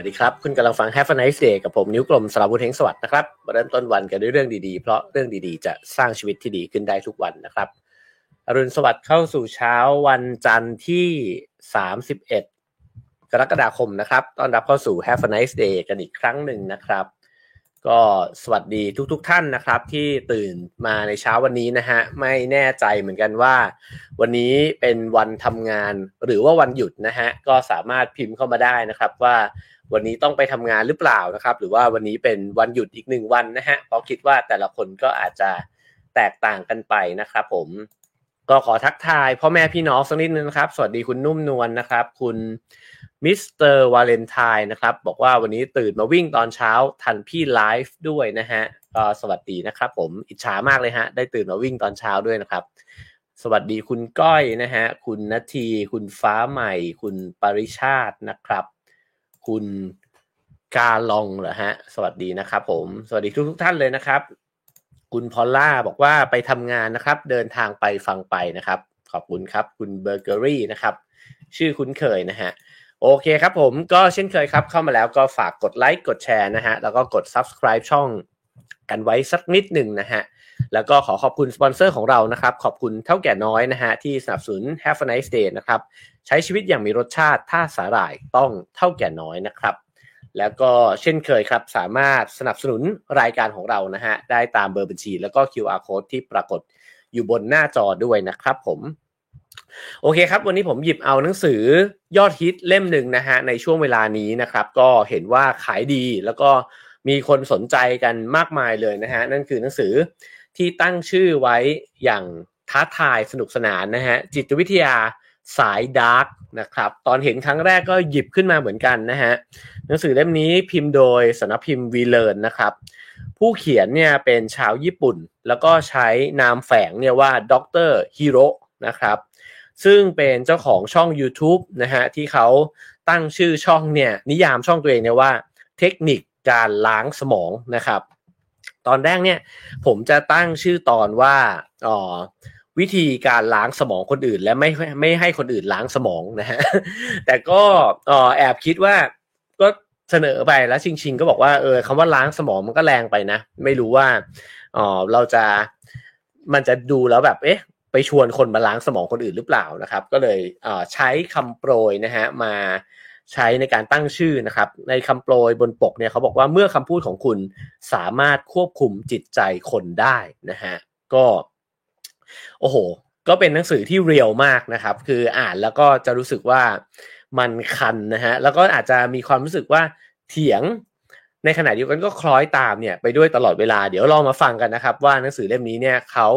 วัสดีครับ คุณกำลังฟัง Have a nice day กับผมนิ้วกลมสราวุธเฮงสวัสดิ์นะครับมาเริ่มต้นวันกันด้วยเรื่องดีๆ เพราะเรื่องดีๆ จะสร้างชีวิตที่ดีขึ้นได้ทุกวันนะครับ อรุณสวัสดิ์เข้าสู่เช้าวันจันทร์ที่ 31 กรกฎาคมนะครับ ต้อนรับเข้าสู่ Have a nice day กันอีกครั้งหนึ่งนะครับ ก็สวัสดีทุกๆทท่านนะครับ ที่ตื่นมาในเช้าวันนี้นะฮะไม่แน่ใจเหมือนกันว่า วันนี้เป็นวันทำงานหรือว่าวันหยุดนะฮะก็สามารถพิมพ์เข้ามาได้นะครับว่า วันนี้ต้องไปทำงานหรือเปล่านะครับ หรือว่าวันนี้เป็นวันหยุดอีกหนึ่งวันนะฮะเพราะคิดว่าแต่ละคนก็อาจจะแตกต่างกันไปนะครับ ผม ก็ขอทักทายพ่อแม่พี่น้องสักนิดนึงนะครับ สวัสดีคุณนุ่มนวลนะครับ คุณมิสเตอร์วาเลนไทน์นะครับ บอกว่าวันนี้ตื่นมาวิ่งตอนเช้าทันพี่ไลฟ์ด้วยนะฮะก็สวัสดีนะครับ ผมอิจฉามากเลยฮะ ได้ตื่นมาวิ่งตอนเช้าด้วยนะครับ สวัสดีคุณก้อยนะฮะ คุณนาทีคุณฟ้าใหม่ คุณปริชาตินะครับ คุณกาลองเหรอฮะ สวัสดีนะครับผม สวัสดีทุกทุกท่านเลยนะครับ คุณพอลล่าบอกว่าไปทำงานนะครับ เดินทางไปฟังไปนะครับ ขอบคุณครับ คุณเบอร์เกอรี่นะครับ ชื่อคุ้นเคยนะฮะ โอเคครับผมก็เช่นเคยครับ เข้ามาแล้วก็ฝากกดไลค์กดแชร์นะฮะ แล้วก็กด subscribe ช่องกันไว้สักนิดหนึ่งนะฮะ แล้วก็ขอขอบคุณสปอนเซอร์ของเรานะครับ ขอบคุณเท่าแก่น้อยนะฮะที่สนับสนุน Have a nice day นะครับใช้ชีวิตอย่างมีรสชาติถ้าสาหร่ายต้องเท่าแก่น้อยนะครับ แล้วก็เช่นเคยครับ สามารถสนับสนุนรายการของเรานะฮะได้ตามเบอร์บัญชี แล้วก็ QR code ที่ปรากฏอยู่บนหน้าจอด้วยนะครับผมโอเคครับ วันนี้ผมหยิบเอาหนังสือยอดฮิตเล่มหนึ่งนะฮะในช่วงเวลานี้นะครับ ก็เห็นว่าขายดีแล้วก็มีคนสนใจกันมากมายเลยนะฮะนั่นคือหนังสือ ที่ตั้งชื่อไว้อย่างท้าทายสนุกสนานนะฮะจิตวิทยาสายดาร์กนะครับตอนเห็นครั้งแรกก็หยิบขึ้นมาเหมือนกันนะฮะหนังสือเล่มนี้พิมพ์โดยสำนักพิมพ์วีเลิร์นนะครับ ผู้เขียนเนี่ยเป็นชาวญี่ปุ่น แล้วก็ใช้นามแฝงเนี่ยว่าด็อกเตอร์ฮิโร่นะครับซึ่งเป็นเจ้าของช่อง YouTube นะฮะที่เขาตั้งชื่อช่องเนี่ยนิยามช่องตัวเองเนี่ยว่า เทคนิคการล้างสมองนะครับ ตอนแรกเนี่ย ผมจะตั้งชื่อตอนว่าอ๋อวิธีการล้างสมองคนอื่น และไม่ไม่ให้คนอื่นล้างสมองนะฮะแต่ก็อ๋อแอบคิดว่าก็เสนอไปแล้วชิงชิงก็บอกว่าเออคำว่าล้างสมองมันก็แรงไปนะ ไม่รู้ว่าอ๋อเราจะมันจะดูแล้วแบบเอ๊ะไปชวนคนมาล้างสมองคนอื่นหรือเปล่านะครับ ก็เลยใช้คำโปรยนะฮะมา ใช้ในการตั้งชื่อนะครับ ในคำโปรยบนปกเนี่ยเขาบอกว่าเมื่อคำพูดของคุณสามารถควบคุมจิตใจคนได้นะฮะก็ โอ้โห ก็เป็นหนังสือที่เรียวมากนะครับ คืออ่านแล้วก็จะรู้สึกว่ามันคันนะฮะแล้วก็อาจจะมีความรู้สึกว่าเถียงในขณะเดียวกันก็คล้อยตามเนี่ยไปด้วยตลอดเวลาเดี๋ยวลองมาฟังกันนะครับ ว่าหนังสือเล่มนี้เนี่ยเขา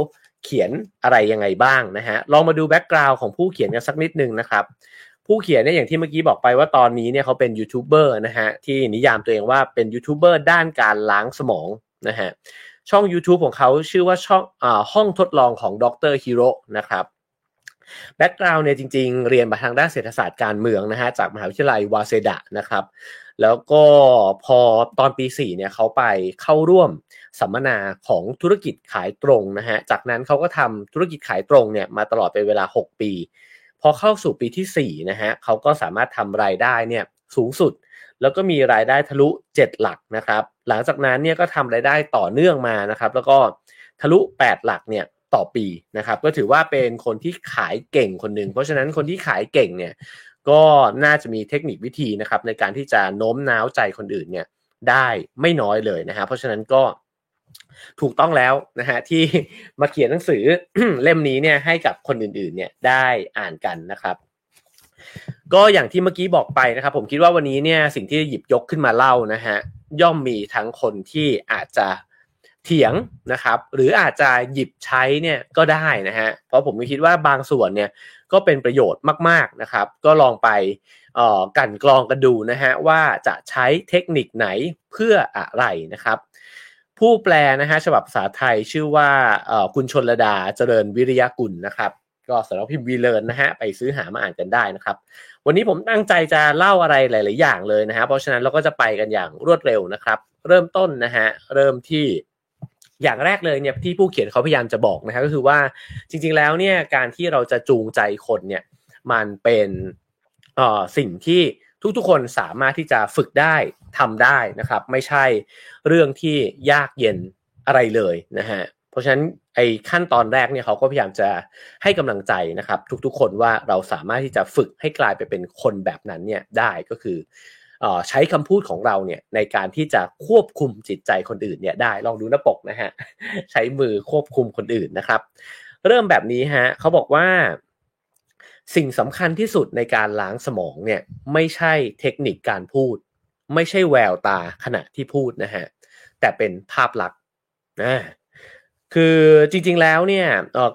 เขียนอะไรยังไงบ้างนะฮะลองมาดู background ของผู้เขียนกันสักนิดนึงนะครับ ผู้เขียนเนี่ยอย่างที่เมื่อกี้บอกไปว่าตอนนี้เนี่ยเขาเป็นยูทูบเบอร์นะฮะที่นิยามตัวเองว่าเป็นยูทูบเบอร์ด้านการล้างสมองนะฮะช่อง YouTube ของเขาชื่อว่าช่องอห้องทดลองของดรฮิโร่นะครับ background เนี่ยจริงๆ เรียนมาทางด้านเศรษฐศาสตร์การเมืองนะฮะจากมหาวิทยาลัยวาเซดะนะครับแล้วก็พอตอนปี 4 เนี่ยเขาไปเข้าร่วมสัมมนาของธุรกิจขายตรงนะฮะจากนั้นเขาก็ทำธุรกิจขายตรงเนี่ยมาตลอดเป็นเวลา 6 ปี พอเข้าสู่ปีที่4นะฮะเขาก็สามารถทำรายได้เนี่ยสูงสุด แล้วก็มีรายได้ทะลุ 7 หลักนะครับหลังจากนั้นเนี่ยก็ทำรายได้ต่อเนื่องมานะครับแล้วก็ทะลุ 8 หลักเนี่ยต่อปีนะครับก็ถือว่าเป็นคนที่ขายเก่งคนหนึ่งเพราะฉะนั้นคนที่ขายเก่งเนี่ยก็น่าจะมีเทคนิควิธีนะครับในการที่จะโน้มน้าวใจคนอื่นเนี่ยได้ไม่น้อยเลยนะฮะเพราะฉะนั้นก็ ถูกต้องแล้วนะฮะที่มาเขียนหนังสือเล่มนี้เนี่ยให้กับคนอื่นๆเนี่ยได้อ่านกันนะครับ ก็อย่างที่เมื่อกี้บอกไปนะครับ ผมคิดว่าวันนี้เนี่ยสิ่งที่หยิบยกขึ้นมาเล่านะฮะย่อมมีทั้งคนที่อาจจะเถียงนะครับ หรืออาจจะหยิบใช้เนี่ยก็ได้นะฮะเพราะผมคิดว่าบางส่วนเนี่ยก็เป็นประโยชน์มาก ๆนะครับ ก็ลองไปกันกรองกันดูนะฮะว่าจะใช้เทคนิคไหนเพื่ออะไรนะครับ ผู้แปลนะฮะฉบับภาษาไทยชื่อว่าคุณชนระดาเจริญวิริยกุลนะครับ ก็สำหรับพิมพ์วีเลนนะฮะไปซื้อหามาอ่านกันได้นะครับ วันนี้ผมตั้งใจจะเล่าอะไรหลาย ๆ อย่างเลยนะฮะเพราะฉะนั้นเราก็จะไปกันอย่างรวดเร็วนะครับ เริ่มต้นนะฮะเริ่มที่อย่างแรกเลยเนี่ยที่ผู้เขียนเขาพยายามจะบอกนะครับก็คือว่าจริง ๆ แล้วเนี่ยการที่เราจะจูงใจคนเนี่ยมันเป็นสิ่งที่ ทุกๆคนสามารถที่จะฝึกได้ทำได้นะครับ ไม่ใช่เรื่องที่ยากเย็นอะไรเลยนะฮะเพราะฉะนั้นไอ้ขั้นตอนแรกเนี่ยเขาก็พยายามจะให้กำลังใจนะครับ ทุกๆ คนว่าเราสามารถที่จะฝึกให้กลายไปเป็นคนแบบนั้นเนี่ยได้ก็คือใช้คำพูดของเราเนี่ยในการที่จะควบคุมจิตใจคนอื่นเนี่ยได้ลองดูหน้าปกนะฮะใช้มือควบคุมคนอื่นนะครับ เริ่มแบบนี้ฮะเขาบอกว่า สิ่งสำคัญที่สุดในการล้างสมองเนี่ยไม่ใช่เทคนิคการพูด ไม่ใช่แววตาขณะที่พูดนะฮะแต่เป็นภาพลักษณ์นะคือจริงๆแล้วเนี่ย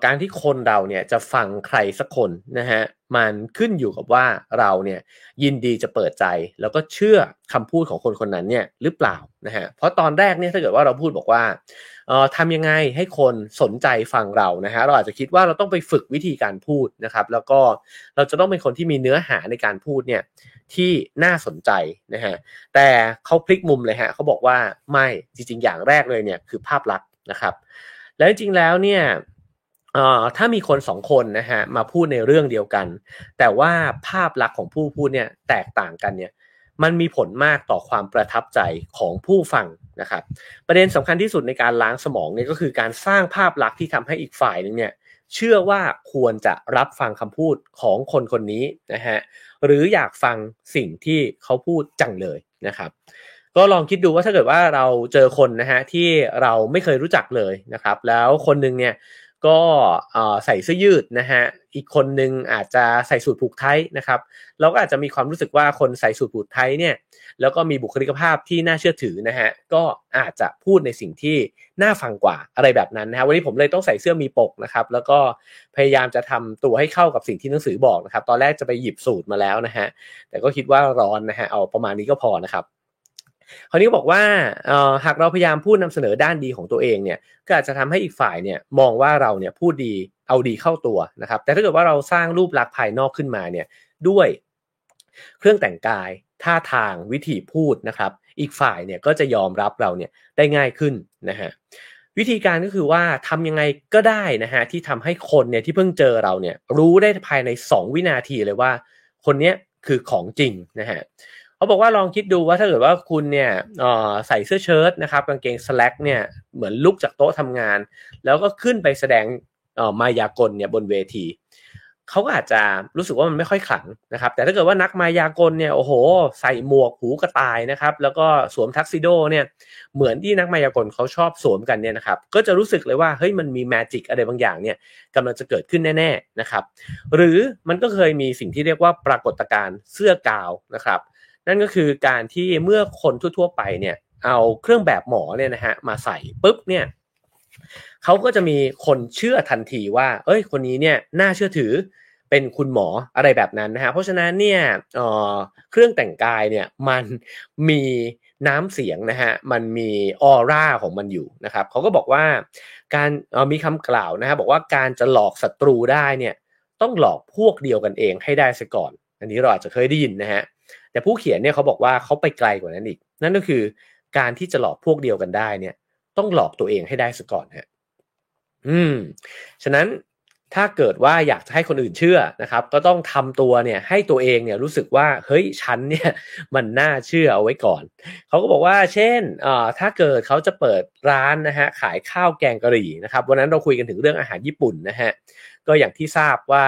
การที่คนเราเนี่ยจะฟังใครสักคนนะฮะ มันขึ้นอยู่กับว่าเราเนี่ยยินดีจะเปิดใจ แล้วก็เชื่อคำพูดของคนคนนั้นเนี่ยหรือเปล่านะฮะเพราะตอนแรกเนี่ยถ้าเกิดว่าเราพูดบอกว่าเอ่อทำยังไงให้คนสนใจฟังเรานะฮะเราอาจจะคิดว่าเราต้องไปฝึกวิธีการพูดนะครับ แล้วก็เราจะต้องเป็นคนที่มีเนื้อหาในการพูดเนี่ยที่น่าสนใจนะฮะแต่เขาพลิกมุมเลยฮะเขาบอกว่าไม่จริงๆ อย่างแรกเลยเนี่ยคือภาพลักษณ์นะครับ แล้วจริงๆแล้วเนี่ย ถ้ามีคนสองคนนะฮะมาพูดในเรื่องเดียวกัน แต่ว่าภาพลักษณ์ของผู้พูดเนี่ยแตกต่างกันเนี่ยมันมีผลมากต่อความประทับใจของผู้ฟังนะครับ ประเด็นสำคัญที่สุดในการล้างสมองเนี่ยก็คือการสร้างภาพลักษณ์ที่ทำให้อีกฝ่ายหนึ่งเนี่ยเชื่อว่าควรจะรับฟังคำพูดของคนคนนี้นะฮะหรืออยากฟังสิ่งที่เขาพูดจังเลยนะครับก็ลองคิดดูว่าถ้าเกิดว่าเราเจอคนนะฮะที่เราไม่เคยรู้จักเลยนะครับ แล้วคนหนึ่งเนี่ย ก็ใส่เสื้อยืดนะฮะ อีกคนนึงอาจจะใส่สูทผูกไทนะครับ เราก็อาจจะมีความรู้สึกว่าคนใส่สูทผูกไทเนี่ย แล้วก็มีบุคลิกภาพที่น่าเชื่อถือนะฮะ ก็อาจจะพูดในสิ่งที่น่าฟังกว่าอะไรแบบนั้นนะฮะ วันนี้ผมเลยต้องใส่เสื้อมีปกนะครับ แล้วก็พยายามจะทำตัวให้เข้ากับสิ่งที่หนังสือบอกนะครับ ตอนแรกจะไปหยิบสูตรมาแล้วนะฮะ แต่ก็คิดว่าร้อนนะฮะ เอาประมาณนี้ก็พอนะครับ คราวนี้บอกว่าหากเราพยายามพูดนำเสนอด้านดีของตัวเองเนี่ยก็อาจจะทำให้อีกฝ่ายเนี่ยมองว่าเราเนี่ยพูดดีเอาดีเข้าตัวนะครับแต่ถ้าเกิดว่าเราสร้างรูปลักษณ์ภายนอกขึ้นมาเนี่ยด้วยเครื่องแต่งกายท่าทางวิธีพูดนะครับ อีกฝ่ายเนี่ยก็จะยอมรับเราเนี่ยได้ง่ายขึ้นนะฮะวิธีการก็คือว่าทำยังไงก็ได้นะฮะที่ทำให้คนเนี่ยที่เพิ่งเจอเราเนี่ยรู้ได้ภายใน 2 วินาทีเลยว่า คนนี้คือของจริงนะฮะ เขาบอกว่าลองคิดดูว่าถ้าเกิดว่าคุณเนี่ยใส่เสื้อเชิ้ตนะครับกางเกงสแล็กเนี่ยเหมือนลุกจากโต๊ะทำงาน แล้วก็ขึ้นไปแสดงมายากลเนี่ยบนเวทีเขาก็อาจจะรู้สึกว่ามันไม่ค่อยขลังนะครับ แต่ถ้าเกิดว่านักมายากลเนี่ยโอ้โห ใส่หมวกหูกระต่ายนะครับ แล้วก็สวมทักซิโดเนี่ยเหมือนที่นักมายากลเขาชอบสวมกันเนี่ยนะครับ ก็จะรู้สึกเลยว่าเฮ้ยมันมีแมจิกอะไรบางอย่างเนี่ยกำลังจะเกิดขึ้นแน่ ๆนะครับ หรือมันก็เคยมีสิ่งที่เรียกว่าปรากฏการณ์เสื้อกาวนะครับ นั่นก็คือการที่เมื่อคนทั่วๆไปเนี่ยเอาเครื่องแบบหมอเนี่ยนะฮะมาใส่ปุ๊บเนี่ยเขาก็จะมีคนเชื่อทันทีว่า เอ้ย คนนี้เนี่ยน่าเชื่อถือเป็นคุณหมออะไรแบบนั้นนะฮะ เพราะฉะนั้นเนี่ยเเครื่องแต่งกายเนี่ยมันมีน้ำเสียงนะฮะ มันมีออร่าของมันอยู่นะครับเขาก็บอกว่าการมีคำกล่าวนะฮะบอกว่าการจะหลอกศัตรูได้เนี่ยต้องหลอกพวกเดียวกันเองให้ได้ซะก่อน อันนี้เราอาจจะเคยได้ยินนะฮะ แต่ผู้เขียนเนี่ยเขาบอกว่าเขาไปไกลกว่านั้นอีก นั่นก็คือการที่จะหลอกพวกเดียวกันได้เนี่ย ต้องหลอกตัวเองให้ได้ซะก่อนฮะอืม ฉะนั้นถ้าเกิดว่าอยากจะให้คนอื่นเชื่อนะครับ ก็ต้องทำตัวเนี่ยให้ตัวเองเนี่ยรู้สึกว่าเฮ้ยฉันเนี่ยมันน่าเชื่อเอาไว้ก่อน เขาก็บอกว่า เช่นเอ่อถ้าเกิดเขาจะเปิดร้านนะฮะขายข้าวแกงกะหรี่นะครับวันนั้นเราคุยกันถึงเรื่องอาหารญี่ปุ่นนะฮะก็อย่างที่ทราบว่า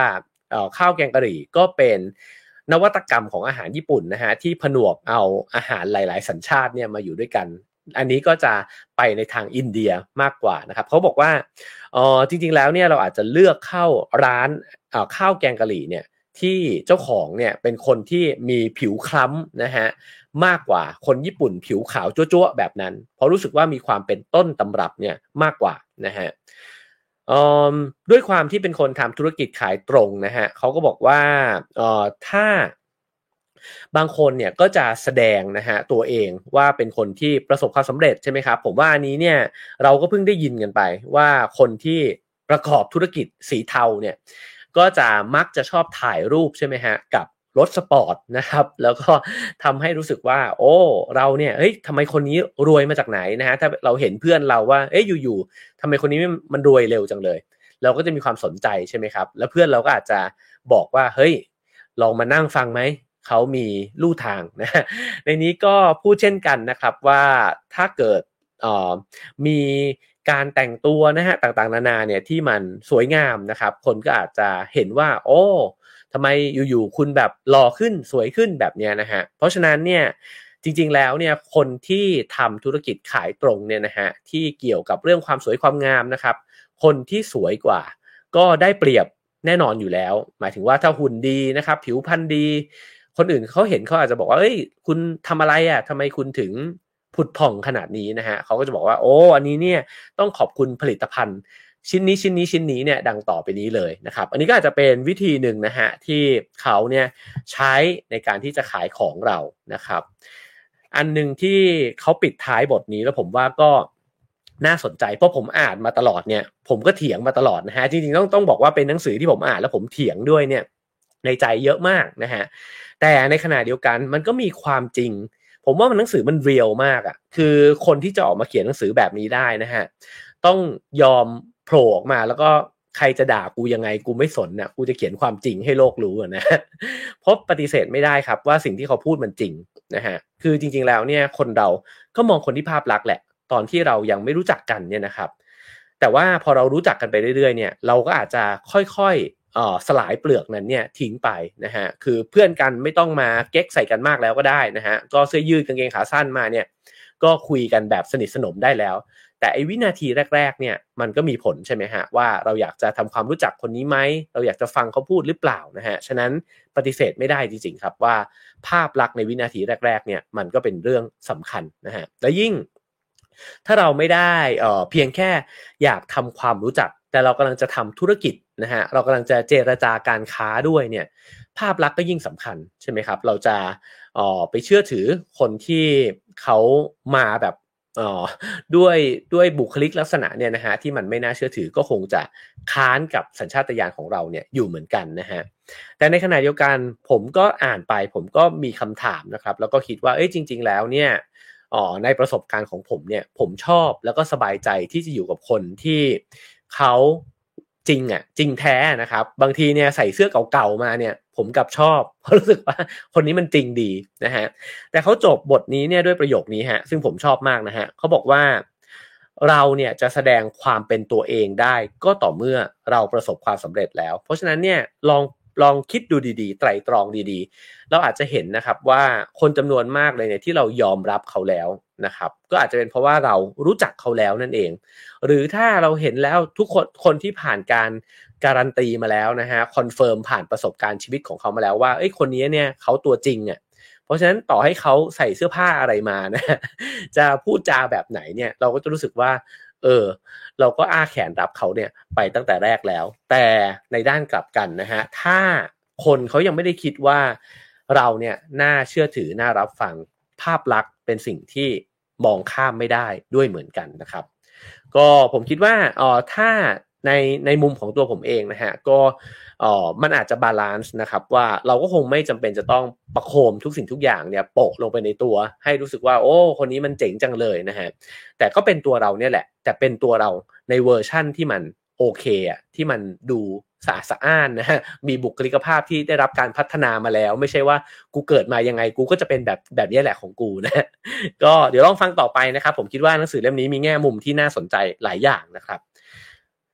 เอ่อข้าวแกงกะหรี่ก็เป็น นวัตกรรมของอาหารญี่ปุ่นนะฮะที่ผนวกเอาอาหารหลาย ๆ สัญชาติเนี่ยมาอยู่ด้วยกัน อันนี้ก็จะไปในทางอินเดียมากกว่านะครับเขาบอกว่าออจริง ๆ แล้วเนี่ยเราอาจจะเลือกเข้าร้านข้าวแกงกะหรี่เนี่ยที่เจ้าของเนี่ยเป็นคนที่มีผิวคล้ำนะฮะมากกว่าคนญี่ปุ่นผิวขาวจั๊วๆแบบนั้น เพราะรู้สึกว่ามีความเป็นต้นตำรับเนี่ยมากกว่านะฮะ ด้วยความที่เป็นคนทำธุรกิจขายตรงนะฮะเขาก็บอกว่าถ้าบางคนเนี่ยก็จะแสดงนะฮะตัวเองว่าเป็นคนที่ประสบความสำเร็จใช่ไหมครับผมว่าอันนี้เนี่ยเราก็เพิ่งได้ยินกันไปว่าคนที่ประกอบธุรกิจสีเทาเนี่ยก็จะมักจะชอบถ่ายรูปใช่ไหมฮะกับ รถสปอร์ตนะครับ แล้วก็ทำให้รู้สึกว่า โอ้ เราเนี่ยเฮ้ยทำไมคนนี้รวยมาจากไหนนะฮะถ้าเราเห็นเพื่อนเราว่าเอ้ยอยู่ๆทำไมคนนี้มันรวยเร็วจังเลย เราก็จะมีความสนใจใช่ไหมครับ แล้วเพื่อนเราก็อาจจะบอกว่าเฮ้ยลองมานั่งฟังไหมเขามีลู่ทางนะในนี้ก็พูดเช่นกันนะครับว่าถ้าเกิดมีการแต่งตัวนะฮะต่างๆ นานาเนี่ยที่มันสวยงามนะครับ คนก็อาจจะเห็นว่า โอ้ ทำไมอยู่ๆคุณแบบหล่อขึ้นสวยขึ้นแบบเนี้ยนะฮะเพราะฉะนั้นเนี่ยจริงๆแล้วเนี่ยคนที่ทำธุรกิจขายตรงเนี่ยนะฮะที่เกี่ยวกับเรื่องความสวยความงามนะครับ คนที่สวยกว่า ก็ได้เปรียบแน่นอนอยู่แล้ว หมายถึงว่าถ้าหุ่นดีนะครับ ผิวพรรณดี คนอื่นเขาเห็นเขาอาจจะบอกว่าเอ้ย คุณทำอะไรอะ่ะทำไมคุณถึงผุดผ่องขนาดนี้นะฮะเขาก็จะบอกว่าโอ้อันนี้เนี่ยต้องขอบคุณผลิตภัณฑ์ ชิ้นนี้ชิ้นนี้ชิ้นนี้เนี่ยดังต่อไปนี้เลยนะครับ อันนี้ก็อาจจะเป็นวิธีหนึ่งนะฮะที่เขาเนี่ยใช้ในการที่จะขายของเรานะครับ อันหนึ่งที่เขาปิดท้ายบทนี้แล้วผมว่าก็น่าสนใจเพราะผมอ่านมาตลอดเนี่ยผมก็เถียงมาตลอดนะฮะจริงๆต้องต้องบอกว่าเป็นหนังสือที่ผมอ่านแล้วผมเถียงด้วยเนี่ยในใจเยอะมากนะฮะแต่ในขณะเดียวกันมันก็มีความจริง ผมว่ามันหนังสือมันเรียลมากอะ่ะคือคนที่จะออกมาเขียนหนังสือแบบนี้ได้นะฮะต้องยอม ผล่ออกมาแล้วก็ใครจะด่ากูยังไงกูไม่สนนะ่ะกูจะเขียนความจริงให้โลกรู้นะเพราะปฏิเสธไม่ได้ครับว่าสิ่งที่เขาพูดมันจริงนะฮะคือจริง ๆ แล้วเนี่ยคนเราก็มองคนที่ภาพลักษณ์แหละ ตอนที่เรายังไม่รู้จักกันเนี่ยนะครับ แต่ว่าพอเรารู้จักกันไปเรื่อยๆเนี่ยเราก็อาจจะค่อยๆสลายเปลือกนั้นเนี่ยทิ้งไปนะฮะคือเพื่อนกันไม่ต้องมาเก๊กใส่กันมากแล้วก็ได้นะฮะก็เสื้อยืดกางเกงขาสั้นมาเนี่ยก็คุยกันแบบสนิทสนมได้แล้ว แต่ไอ้วินาทีแรก ๆ เนี่ยมันก็มีผลใช่ไหมฮะว่าเราอยากจะทำความรู้จักคนนี้ไหมเราอยากจะฟังเขาพูดหรือเปล่านะฮะฉะนั้นปฏิเสธไม่ได้จริงๆครับว่าภาพลักษณ์ในวินาทีแรก ๆ เนี่ยมันก็เป็นเรื่องสำคัญนะฮะและยิ่ง ถ้าเราไม่ได้เอ่อเพียงแค่อยากทำความรู้จัก แต่เรากำลังจะทำธุรกิจนะฮะเรากำลังจะเจรจาการค้าด้วยเนี่ยภาพลักษณ์ก็ยิ่งสำคัญใช่ไหมครับ เราจะอ่อไปเชื่อถือคนที่เขามาแบบ อ๋อด้วยด้วยบุคลิกลักษณะเนี่ยนะฮะที่มันไม่น่าเชื่อถือก็คงจะค้านกับสัญชาตญาณของเราเนี่ยอยู่เหมือนกันนะฮะแต่ในขณะเดียวกันผมก็อ่านไปผมก็มีคำถามนะครับ แล้วก็คิดว่าเอ้ยจริง ๆ แล้วเนี่ยอ๋อในประสบการณ์ของผมเนี่ยผมชอบแล้วก็สบายใจที่จะอยู่กับคนที่เขา จริงอะจริงแท้นะครับ บางทีเนี่ยใส่เสื้อเก่าๆมาเนี่ย ผมกับชอบ เพราะรู้สึกว่าคนนี้มันจริงดีนะฮะแต่เขาจบบทนี้เนี่ยด้วยประโยคนี้ฮะซึ่งผมชอบมากนะฮะเขาบอกว่าเราเนี่ยจะแสดงความเป็นตัวเองได้ก็ต่อเมื่อเราประสบความสำเร็จแล้ว เพราะฉะนั้นเนี่ยลอง ลองคิดดูดีๆ ไตรตรองดีๆ เราอาจจะเห็นนะครับว่าคนจำนวนมากเลยเนี่ยที่เรายอมรับเขาแล้วนะครับก็อาจจะเป็นเพราะว่าเรารู้จักเขาแล้วนั่นเอง หรือถ้าเราเห็นแล้วทุกคนคนที่ผ่านการการันตีมาแล้วนะฮะ confirm ผ่านประสบการณ์ชีวิตของเขามาแล้วว่าเอ้ยคนนี้เนี่ยเขาตัวจริงอะเพราะฉะนั้นต่อให้เขาใส่เสื้อผ้าอะไรมานะจะพูดจาแบบไหนเนี่ยเราก็จะรู้สึกว่า เออ เราก็อ้าแขนรับเขาเนี่ยไปตั้งแต่แรกแล้ว แต่ในด้านกลับกันนะฮะถ้าคนเขายังไม่ได้คิดว่าเราเนี่ยน่าเชื่อถือน่ารับฟังภาพลักษณ์เป็นสิ่งที่มองข้ามไม่ได้ด้วยเหมือนกันนะครับ ก็ผมคิดว่าอ๋อถ้า ในในมุมของตัวผมเองนะฮะก็อ๋อมันอาจจะ balance นะครับว่าเราก็คงไม่จำเป็นจะต้องประโคมทุกสิ่งทุกอย่างเนี่ยโปะลงไปในตัว ให้รู้สึกว่า โอ้ คนนี้มันเจ๋งจังเลยนะฮะแต่ก็เป็นตัวเราเนี่ยแหละ แต่เป็นตัวเราในเวอร์ชั่นที่มันโอเคอะที่มันดูสะอาดสะอ้านนะฮะมีบุคลิกภาพที่ได้รับการพัฒนามาแล้ว ไม่ใช่ว่ากูเกิดมายังไงกูก็จะเป็นแบบแบบนี้แหละของกูนะก็เดี๋ยวลองฟังต่อไปนะครับ ผมคิดว่าหนังสือเล่มนี้มีแง่มุมที่น่าสนใจหลายอย่างนะครับ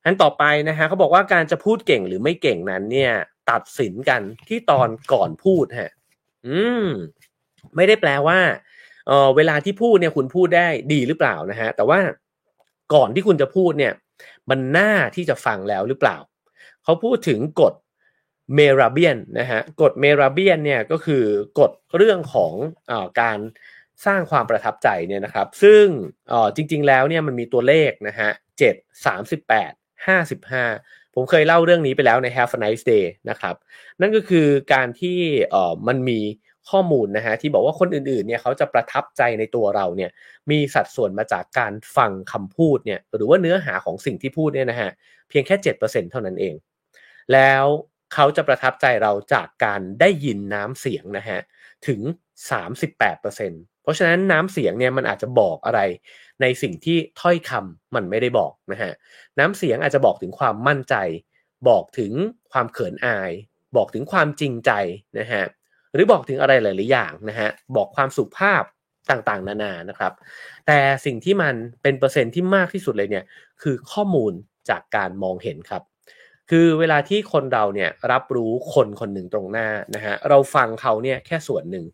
อันต่อไปนะฮะเขาบอกว่าการจะพูดเก่งหรือไม่เก่งนั้น เนี่ย ตัดสินกันที่ตอนก่อนพูดฮะ อืม ไม่ได้แปลว่าเออเวลาที่พูดเนี่ยคุณพูดได้ดีหรือเปล่านะฮะ แต่ว่าก่อนที่คุณจะพูดเนี่ย มันน่าที่จะฟังแล้วหรือเปล่า เขาพูดถึงกฎเมราเบียนนะฮะกฎเมราเบียนเนี่ยก็คือกฎเรื่องของอการสร้างความประทับใจเนี่ยนะครับ ซึ่งจริง ๆ แล้วเนี่ยมันมีตัวเลขนะฮะเจ็ดสามสิบแปด 55 ผมเคยเล่าเรื่องนี้ไปแล้วใน Have a nice day นะครับ นั่นก็คือการที่เอ่อมันมีข้อมูลนะฮะที่บอกว่าคนอื่นๆเนี่ยเขาจะประทับใจในตัวเราเนี่ยมีสัดส่วนมาจากการฟังคำพูดเนี่ยหรือว่าเนื้อหาของสิ่งที่พูดเนี่ยนะฮะเพียงแค่ 7%เท่านั้นเอง แล้วเขาจะประทับใจเราจากการได้ยินน้ำเสียงนะฮะถึง 38%เพราะฉะนั้นน้ำเสียงเนี่ยมันอาจจะบอกอะไร ในสิ่งที่ถ้อยคำมันไม่ได้บอกนะฮะน้ำเสียงอาจจะบอกถึงความมั่นใจ บอกถึงความเขินอาย บอกถึงความจริงใจนะฮะหรือบอกถึงอะไรหลายๆอย่างนะฮะบอกความสุภาพต่างๆ นานานะครับ แต่สิ่งที่มันเป็นเปอร์เซ็นต์ที่มากที่สุดเลยเนี่ยคือข้อมูลจากการมองเห็นครับ คือเวลาที่คนเราเนี่ยรับรู้คนคนหนึ่งตรงหน้านะฮะเราฟังเขาเนี่ยแค่ส่วนหนึ่ง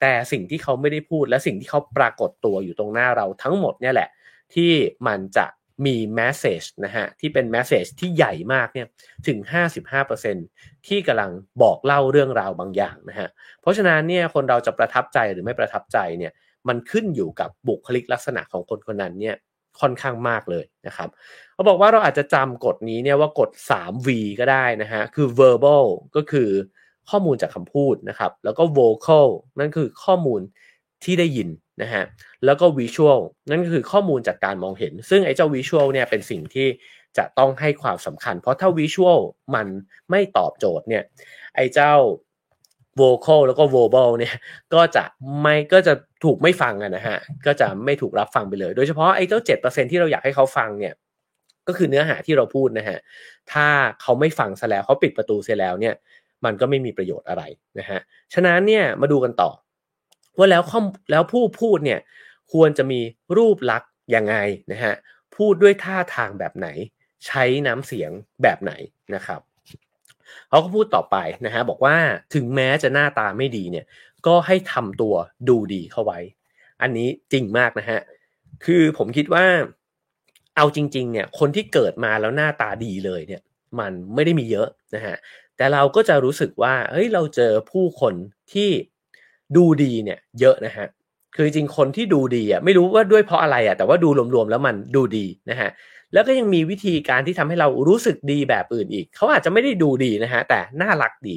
แต่สิ่งที่เขาไม่ได้พูดและสิ่งที่เขาปรากฏตัวอยู่ตรงหน้าเราทั้งหมดเนี่ยแหละ ที่มันจะมี message นะฮะที่เป็น message ที่ใหญ่มากเนี่ยถึง 55%ที่กำลังบอกเล่าเรื่องราวบางอย่างนะฮะเพราะฉะนั้นเนี่ยคนเราจะประทับใจหรือไม่ประทับใจเนี่ยมันขึ้นอยู่กับบุคลิกลักษณะของคนคนนั้นเนี่ยค่อนข้างมากเลยนะครับเขาบอกว่าเราอาจจะจำกฎนี้เนี่ยว่ากฎ 3V ก็ได้นะฮะคือ verbal ก็คือ ข้อมูลจากคำพูดนะครับ แล้วก็ vocal นั่นคือข้อมูลที่ได้ยินนะฮะ แล้วก็ visual นั่นคือข้อมูลจากการมองเห็น ซึ่งไอ้เจ้า visual เนี่ยเป็นสิ่งที่จะต้องให้ความสำคัญ เพราะถ้า visual มันไม่ตอบโจทย์เนี่ย ไอ้เจ้า vocal แล้วก็ verbal เนี่ย ก็จะไม่ก็จะถูกไม่ฟังนะฮะ ก็จะไม่ถูกรับฟังไปเลย โดยเฉพาะไอ้เจ้า 7%ที่เราอยากให้เขาฟังเนี่ยก็คือเนื้อหาที่เราพูดนะฮะ ถ้าเขาไม่ฟังซะแล้วเขาปิดประตูเสียแล้วเนี่ย มันก็ไม่มีประโยชน์อะไรนะฮะฉะนั้นเนี่ยมาดูกันต่อ ว่าแล้วข้อแล้วผู้พูดเนี่ยควรจะมีรูปลักษณ์ยังไงนะฮะพูดด้วยท่าทางแบบไหน ใช้น้ำเสียงแบบไหนนะครับเขาก็พูดต่อไปนะฮะบอกว่าถึงแม้จะหน้าตาไม่ดีเนี่ยก็ให้ทำตัวดูดีเข้าไว้ อันนี้จริงมากนะฮะคือผมคิดว่าเอาจริง ๆ เนี่ยคนที่เกิดมาแล้วหน้าตาดีเลยเนี่ย มันไม่ได้มีเยอะนะฮะ แต่เราก็จะรู้สึกว่าเฮ้ยเราเจอผู้คนที่ดูดีเนี่ยเยอะนะฮะคือจริงคนที่ดูดีอะไม่รู้ว่าด้วยเพราะอะไรอะแต่ว่าดูรวมๆแล้วมันดูดีนะฮะแล้วก็ยังมีวิธีการที่ทำให้เรารู้สึกดีแบบอื่นอีก เขาอาจจะไม่ได้ดูดีนะฮะแต่น่ารักดี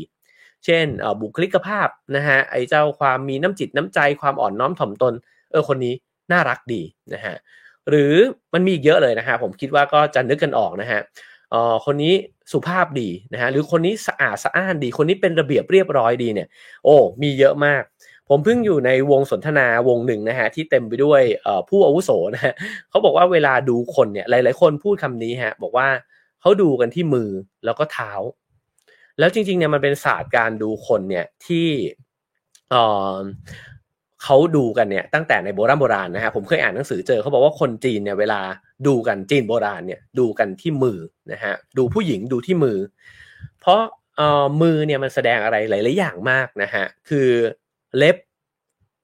เช่นบุคลิกภาพนะฮะไอ้เจ้าความมีน้ำจิตน้ำใจความอ่อนน้อมถ่อมตน เออคนนี้น่ารักดีนะฮะหรือมันมีอีกเยอะเลยนะฮะผมคิดว่าก็จะนึกกันออกนะฮะ เอ่อคนนี้สุภาพดีนะฮะหรือคนนี้สะอาดสะอ้านดี คนนี้เป็นระเบียบเรียบร้อยดีเนี่ย โอ้มีเยอะมาก ผมเพิ่งอยู่ในวงสนทนาวงหนึ่งนะฮะที่เต็มไปด้วยผู้อาวุโสนะฮะเขาบอกว่าเวลาดูคนเนี่ยหลาย ๆ คนพูดคำนี้ฮะบอกว่าเขาดูกันที่มือแล้วก็เท้า แล้วจริงๆเนี่ยมันเป็นศาสตร์การดูคนเนี่ยที่เออ เขาดูกันเนี่ยตั้งแต่ในโบราณโบราณนะฮะผมเคยอ่านหนังสือเจอเขาบอกว่าคนจีนเนี่ยเวลาดูกันจีนโบราณเนี่ยดูกันที่มือนะฮะดูผู้หญิงดูที่มือ เพราะเอ่อมือเนี่ยมันแสดงอะไรหลายๆอย่างมากนะฮะคือเล็บ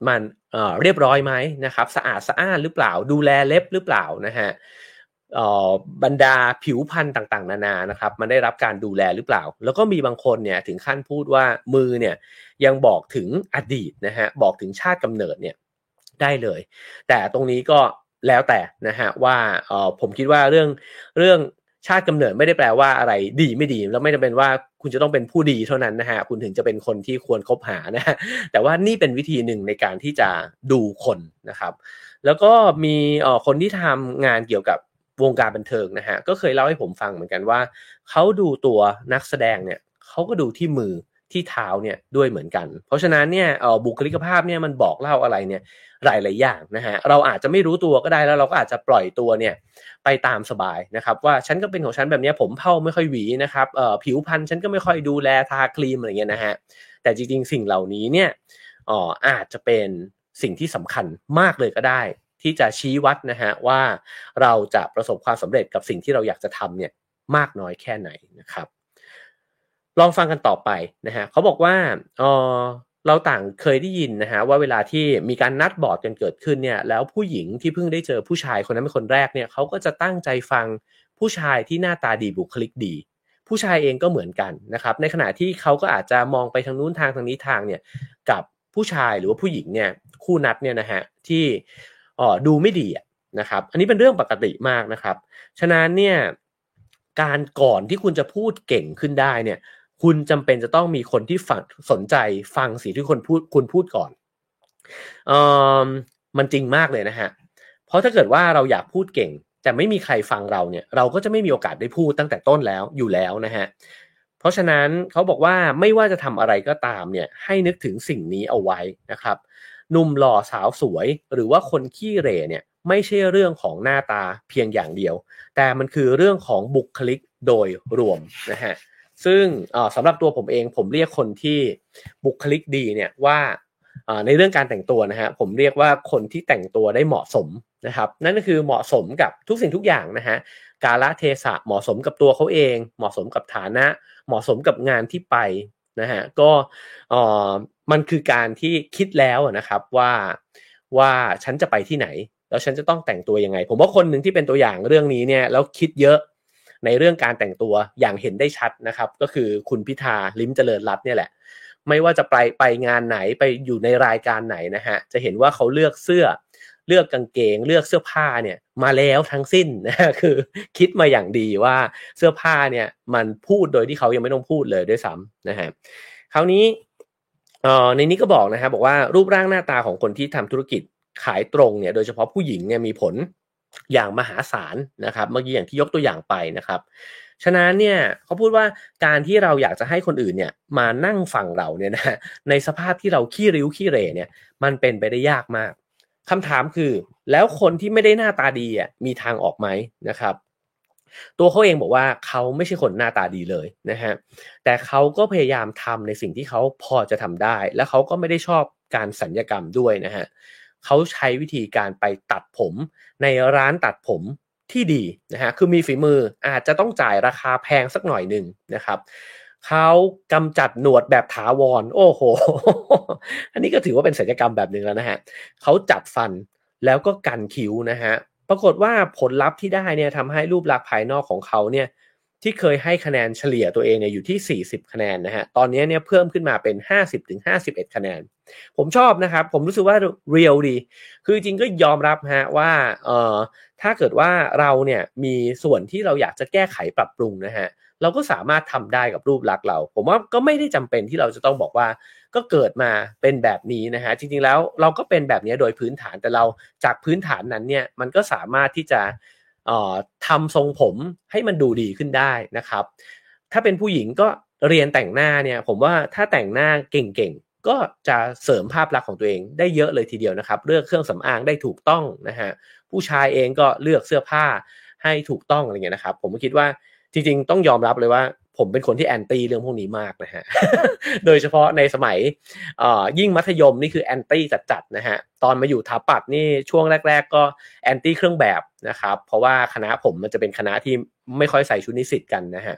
มันเอ่อเรียบร้อยไหมนะครับ สะอาดสะอ้านหรือเปล่า ดูแลเล็บหรือเปล่านะฮะ บรรดาผิวพรรณต่างๆ นานานะครับมันได้รับการดูแลหรือเปล่า แล้วก็มีบางคนเนี่ยถึงขั้นพูดว่ามือเนี่ยยังบอกถึงอดีตนะฮะบอกถึงชาติกำเนิดเนี่ยได้เลย แต่ตรงนี้ก็แล้วแต่นะฮะว่าเออผมคิดว่าเรื่องเรื่องชาติกำเนิดไม่ได้แปลว่าอะไรดีไม่ดี แล้วไม่จำเป็นว่าคุณจะต้องเป็นผู้ดีเท่านั้นนะฮะคุณถึงจะเป็นคนที่ควรคบหานะฮะแต่ว่านี่เป็นวิธีหนึ่งในการที่จะดูคนนะครับ แล้วก็มีคนที่ทำงานเกี่ยวกับ วงการบันเทิงนะฮะก็เคยเล่าให้ผมฟังเหมือนกันว่าเขาดูตัวนักแสดงเนี่ยเขาก็ดูที่มือที่เท้าเนี่ยด้วยเหมือนกัน เพราะฉะนั้นเนี่ยออบุคลิกภาพเนี่ยมันบอกเล่าอะไรเนี่ยหลายหลายอย่างนะฮะเราอาจจะไม่รู้ตัวก็ได้แล้วเราก็อาจจะปล่อยตัวเนี่ยไปตามสบายนะครับว่าฉันก็เป็นของฉันแบบนี้ผมเผ้าไม่ค่อยหวีนะครับเออผิวพรรณฉันก็ไม่ค่อยดูแลทาครีมอะไรเงี้ยนะฮะแต่จริงๆสิ่งเหล่านี้เนี่ยอ๋ออาจจะเป็นสิ่งที่สำคัญมากเลยก็ได้ ที่จะชี้วัดนะฮะว่าเราจะประสบความสำเร็จกับสิ่งที่เราอยากจะทำเนี่ยมากน้อยแค่ไหนนะครับ ลองฟังกันต่อไปนะฮะเขาบอกว่าเออเราต่างเคยได้ยินนะฮะว่าเวลาที่มีการนัดบอร์ดกันเกิดขึ้นเนี่ยแล้วผู้หญิงที่เพิ่งได้เจอผู้ชายคนนั้นเป็นคนแรกเนี่ยเขาก็จะตั้งใจฟังผู้ชายที่หน้าตาดีบุคลิกดี ผู้ชายเองก็เหมือนกันนะครับ ในขณะที่เขาก็อาจจะมองไปทางนู้นทางทางนี้ทางเนี่ยกับผู้ชายหรือว่าผู้หญิงเนี่ยคู่นัดเนี่ยนะฮะที่ อ๋อดูไม่ดีนะครับ อันนี้เป็นเรื่องปกติมากนะครับ ฉะนั้นเนี่ยการก่อนที่คุณจะพูดเก่งขึ้นได้เนี่ย คุณจำเป็นจะต้องมีคนที่ฝังสนใจฟังสิ่งที่คนพูดคุณพูดก่อนเออมันจริงมากเลยนะฮะเพราะถ้าเกิดว่าเราอยากพูดเก่ง แต่ไม่มีใครฟังเราเนี่ย เราก็จะไม่มีโอกาสได้พูดตั้งแต่ต้นแล้วอยู่แล้วนะฮะเพราะฉะนั้นเขาบอกว่าไม่ว่าจะทำอะไรก็ตามเนี่ยให้นึกถึงสิ่งนี้เอาไว้นะครับ หนุ่มหล่อสาวสวย หรือว่าคนขี้เรเนี่ยไม่ใช่เรื่องของหน้าตาเพียงอย่างเดียว แต่มันคือเรื่องของบุคลิกโดยรวมนะฮะซึ่งสำหรับตัวผมเองผมเรียกคนที่บุคลิกดีเนี่ยว่าในเรื่องการแต่งตัวนะฮะผมเรียกว่าคนที่แต่งตัวได้เหมาะสมนะครับนั่นก็คือเหมาะสมกับทุกสิ่งทุกอย่างนะฮะกาลเทศะเหมาะสมกับตัวเขาเอง เหมาะสมกับฐานะ เหมาะสมกับงานที่ไป นะฮะก็เออมันคือการที่คิดแล้วนะครับว่าว่าฉันจะไปที่ไหน แล้วฉันจะต้องแต่งตัวยังไง ผมว่าคนหนึ่งที่เป็นตัวอย่างเรื่องนี้เนี่ยแล้วคิดเยอะในเรื่องการแต่งตัวอย่างเห็นได้ชัดนะครับ ก็คือคุณพิธาลิ้มเจริญรัตน์เนี่ยแหละ ไม่ว่าจะไปไปงานไหนไปอยู่ในรายการไหนนะฮะจะเห็นว่าเขาเลือกเสื้อ เลือกกางเกง เลือกเสื้อผ้าเนี่ยมาแล้วทั้งสิ้นนะคือคิดมาอย่างดีว่าเสื้อผ้าเนี่ยมันพูดโดยที่เขายังไม่ต้องพูดเลยด้วยซ้ำนะฮะคราวนี้ในนี้ก็บอกนะฮะบอกว่ารูปร่างหน้าตาของคนที่ทำธุรกิจขายตรงเนี่ยโดยเฉพาะผู้หญิงเนี่ยมีผลอย่างมหาศาลนะครับเมื่อกี้อย่างที่ยกตัวอย่างไปนะครับฉะนั้นเนี่ยเขาพูดว่าการที่เราอยากจะให้คนอื่นเนี่ยมานั่งฟังเราเนี่ยนะในสภาพที่เราขี้ริ้วขี้เรเนี่ยมันเป็นไปได้ยากมาก คำถามคือ แล้วคนที่ไม่ได้หน้าตาดีอะมีทางออกไหมนะครับ ตัวเขาเองบอกว่าเขาไม่ใช่คนหน้าตาดีเลยนะฮะแต่เขาก็พยายามทำในสิ่งที่เขาพอจะทำได้ และเขาก็ไม่ได้ชอบการสัญญกรรมด้วยนะฮะเขาใช้วิธีการไปตัดผมในร้านตัดผมที่ดีนะฮะคือมีฝีมืออาจจะต้องจ่ายราคาแพงสักหน่อยหนึ่งนะครับ เขากำจัดหนวดแบบถาวร โอ้โห อันนี้ก็ถือว่าเป็นศัลยกรรมแบบหนึ่งแล้วนะฮะเขาจัดฟันแล้วก็กันคิ้วนะฮะปรากฏว่าผลลัพธ์ที่ได้เนี่ยทำให้รูปลักษณ์ภายนอกของเขาเนี่ยที่เคยให้คะแนนเฉลี่ยตัวเองเนี่ยอยู่ที่ 40 คะแนนนะฮะ ตอนนี้เนี่ยเพิ่มขึ้นมาเป็น 50ถึง51 คะแนน ผมชอบนะครับ ผมรู้สึกว่าเรียลดี คือจริงก็ยอมรับฮะว่าเอ่อถ้าเกิดว่าเราเนี่ยมีส่วนที่เราอยากจะแก้ไขปรับปรุงนะฮะ เราก็สามารถทำได้กับรูปลักษณ์เรา ผมว่าก็ไม่ได้จำเป็นที่เราจะต้องบอกว่า ก็เกิดมาเป็นแบบนี้นะฮะจริงๆแล้วเราก็เป็นแบบนี้โดยพื้นฐานแต่เราจากพื้นฐานนั้นเนี่ยมันก็สามารถที่จะทำทรงผมให้มันดูดีขึ้นได้นะครับ ถ้าเป็นผู้หญิงก็เรียนแต่งหน้าเนี่ยผมว่าถ้าแต่งหน้าเก่งๆ ก็จะเสริมภาพลักษณ์ของตัวเองได้เยอะเลยทีเดียวนะครับ เลือกเครื่องสำอางได้ถูกต้องนะฮะผู้ชายเองก็เลือกเสื้อผ้าให้ถูกต้องอะไรเงี้ยนะครับ ผมคิดว่า จริงๆ ต้องยอมรับเลยว่า ผมเป็นคนที่ anti เรื่องพวกนี้มากนะฮะ โดยเฉพาะในสมัยยิ่งมัธยมนี่คือ anti จัดๆนะฮะ ตอนมาอยู่ถาปัดนี่ช่วงแรก ๆ ก็ anti เครื่องแบบนะครับ เพราะว่าคณะผมมันจะเป็นคณะที่ไม่ค่อยใส่ชุดนิสิตกันนะฮะ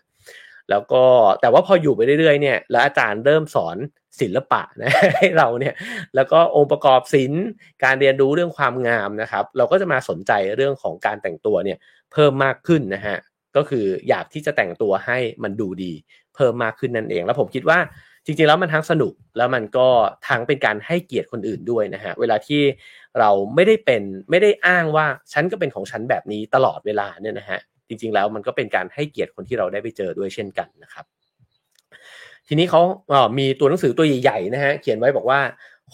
แล้วก็แต่ว่าพออยู่ไปเรื่อยๆเนี่ยแล้วอาจารย์เริ่มสอนศิลปะนะให้เราเนี่ยแล้วก็องค์ประกอบศิลป์การเรียนรู้เรื่องความงามนะครับ เราก็จะมาสนใจเรื่องของการแต่งตัวเนี่ยเพิ่มมากขึ้นนะฮะ ก็คืออยากที่จะแต่งตัวให้มันดูดี เพิ่มมากขึ้นนั่นเอง แล้วผมคิดว่าจริงๆแล้วมันทั้งสนุกแล้วมันก็ทั้งเป็นการให้เกียรติคนอื่นด้วยนะฮะเวลาที่เราไม่ได้เป็นไม่ได้อ้างว่าฉันก็เป็นของฉันแบบนี้ตลอดเวลาเนี่ยนะฮะจริงๆแล้วมันก็เป็นการให้เกียรติคนที่เราได้ไปเจอด้วยเช่นกันนะครับ ทีนี้เขามีตัวหนังสือตัวใหญ่ๆนะฮะเขียนไว้บอกว่า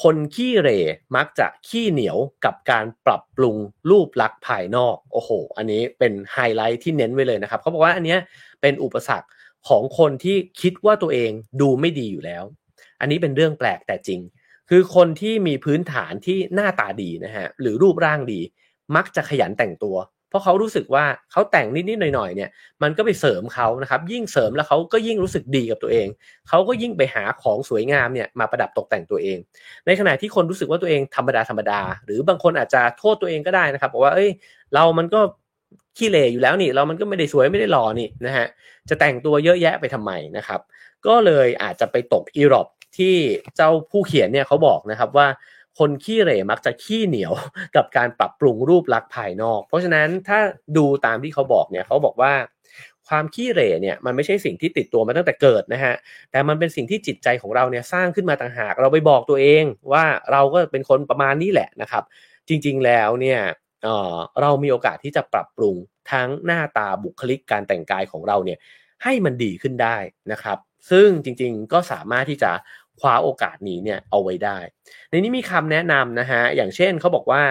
คนขี้เร่มักจะขี้เหนียวกับการปรับปรุงรูปลักษณ์ภายนอก โอ้โห อันนี้เป็นไฮไลท์ที่เน้นไว้เลยนะครับเขาบอกว่าอันนี้เป็นอุปสรรคของคนที่คิดว่าตัวเองดูไม่ดีอยู่แล้ว อันนี้เป็นเรื่องแปลกแต่จริง คือคนที่มีพื้นฐานที่หน้าตาดีนะฮะหรือรูปร่างดี มักจะขยันแต่งตัว เพราะเขารู้สึกว่าเขาแต่งนิดๆหน่อยๆเนี่ยมันก็ไปเสริมเขานะครับ ยิ่งเสริมแล้วเขาก็ยิ่งรู้สึกดีกับตัวเอง เขาก็ยิ่งไปหาของสวยงามเนี่ยมาประดับตกแต่งตัวเอง ในขณะที่คนรู้สึกว่าตัวเองธรรมดาธรรมดา หรือบางคนอาจจะโทษตัวเองก็ได้นะครับบอกว่าเอ้ยเรามันก็ขี้เหร่อยู่แล้วนี่ เรามันก็ไม่ได้สวยไม่ได้หล่อนี่นะฮะจะแต่งตัวเยอะแยะไปทำไมนะครับ ก็เลยอาจจะไปตกอีรอบที่เจ้าผู้เขียนเนี่ยเขาบอกนะครับว่า คนขี้เหร่มักจะขี้เหนียวกับการปรับปรุงรูปลักษณ์ภายนอก เพราะฉะนั้นถ้าดูตามที่เขาบอกเนี่ยเขาบอกว่าความขี้เหร่เนี่ยมันไม่ใช่สิ่งที่ติดตัวมาตั้งแต่เกิดนะฮะ แต่มันเป็นสิ่งที่จิตใจของเราเนี่ยสร้างขึ้นมาต่างหาก เราไปบอกตัวเองว่าเราก็เป็นคนประมาณนี้แหละนะครับ จริงๆแล้วเนี่ยเเรามีโอกาสที่จะปรับปรุงทั้งหน้าตาบุคลิกการแต่งกายของเราเนี่ยให้มันดีขึ้นได้นะครับ ซึ่งจริงๆก็สามารถที่จะ คว้าโอกาสนี้เนี่ยเอาไว้ได้ ในนี้มีคำแนะนำนะฮะอย่างเช่นเขาบอกว่า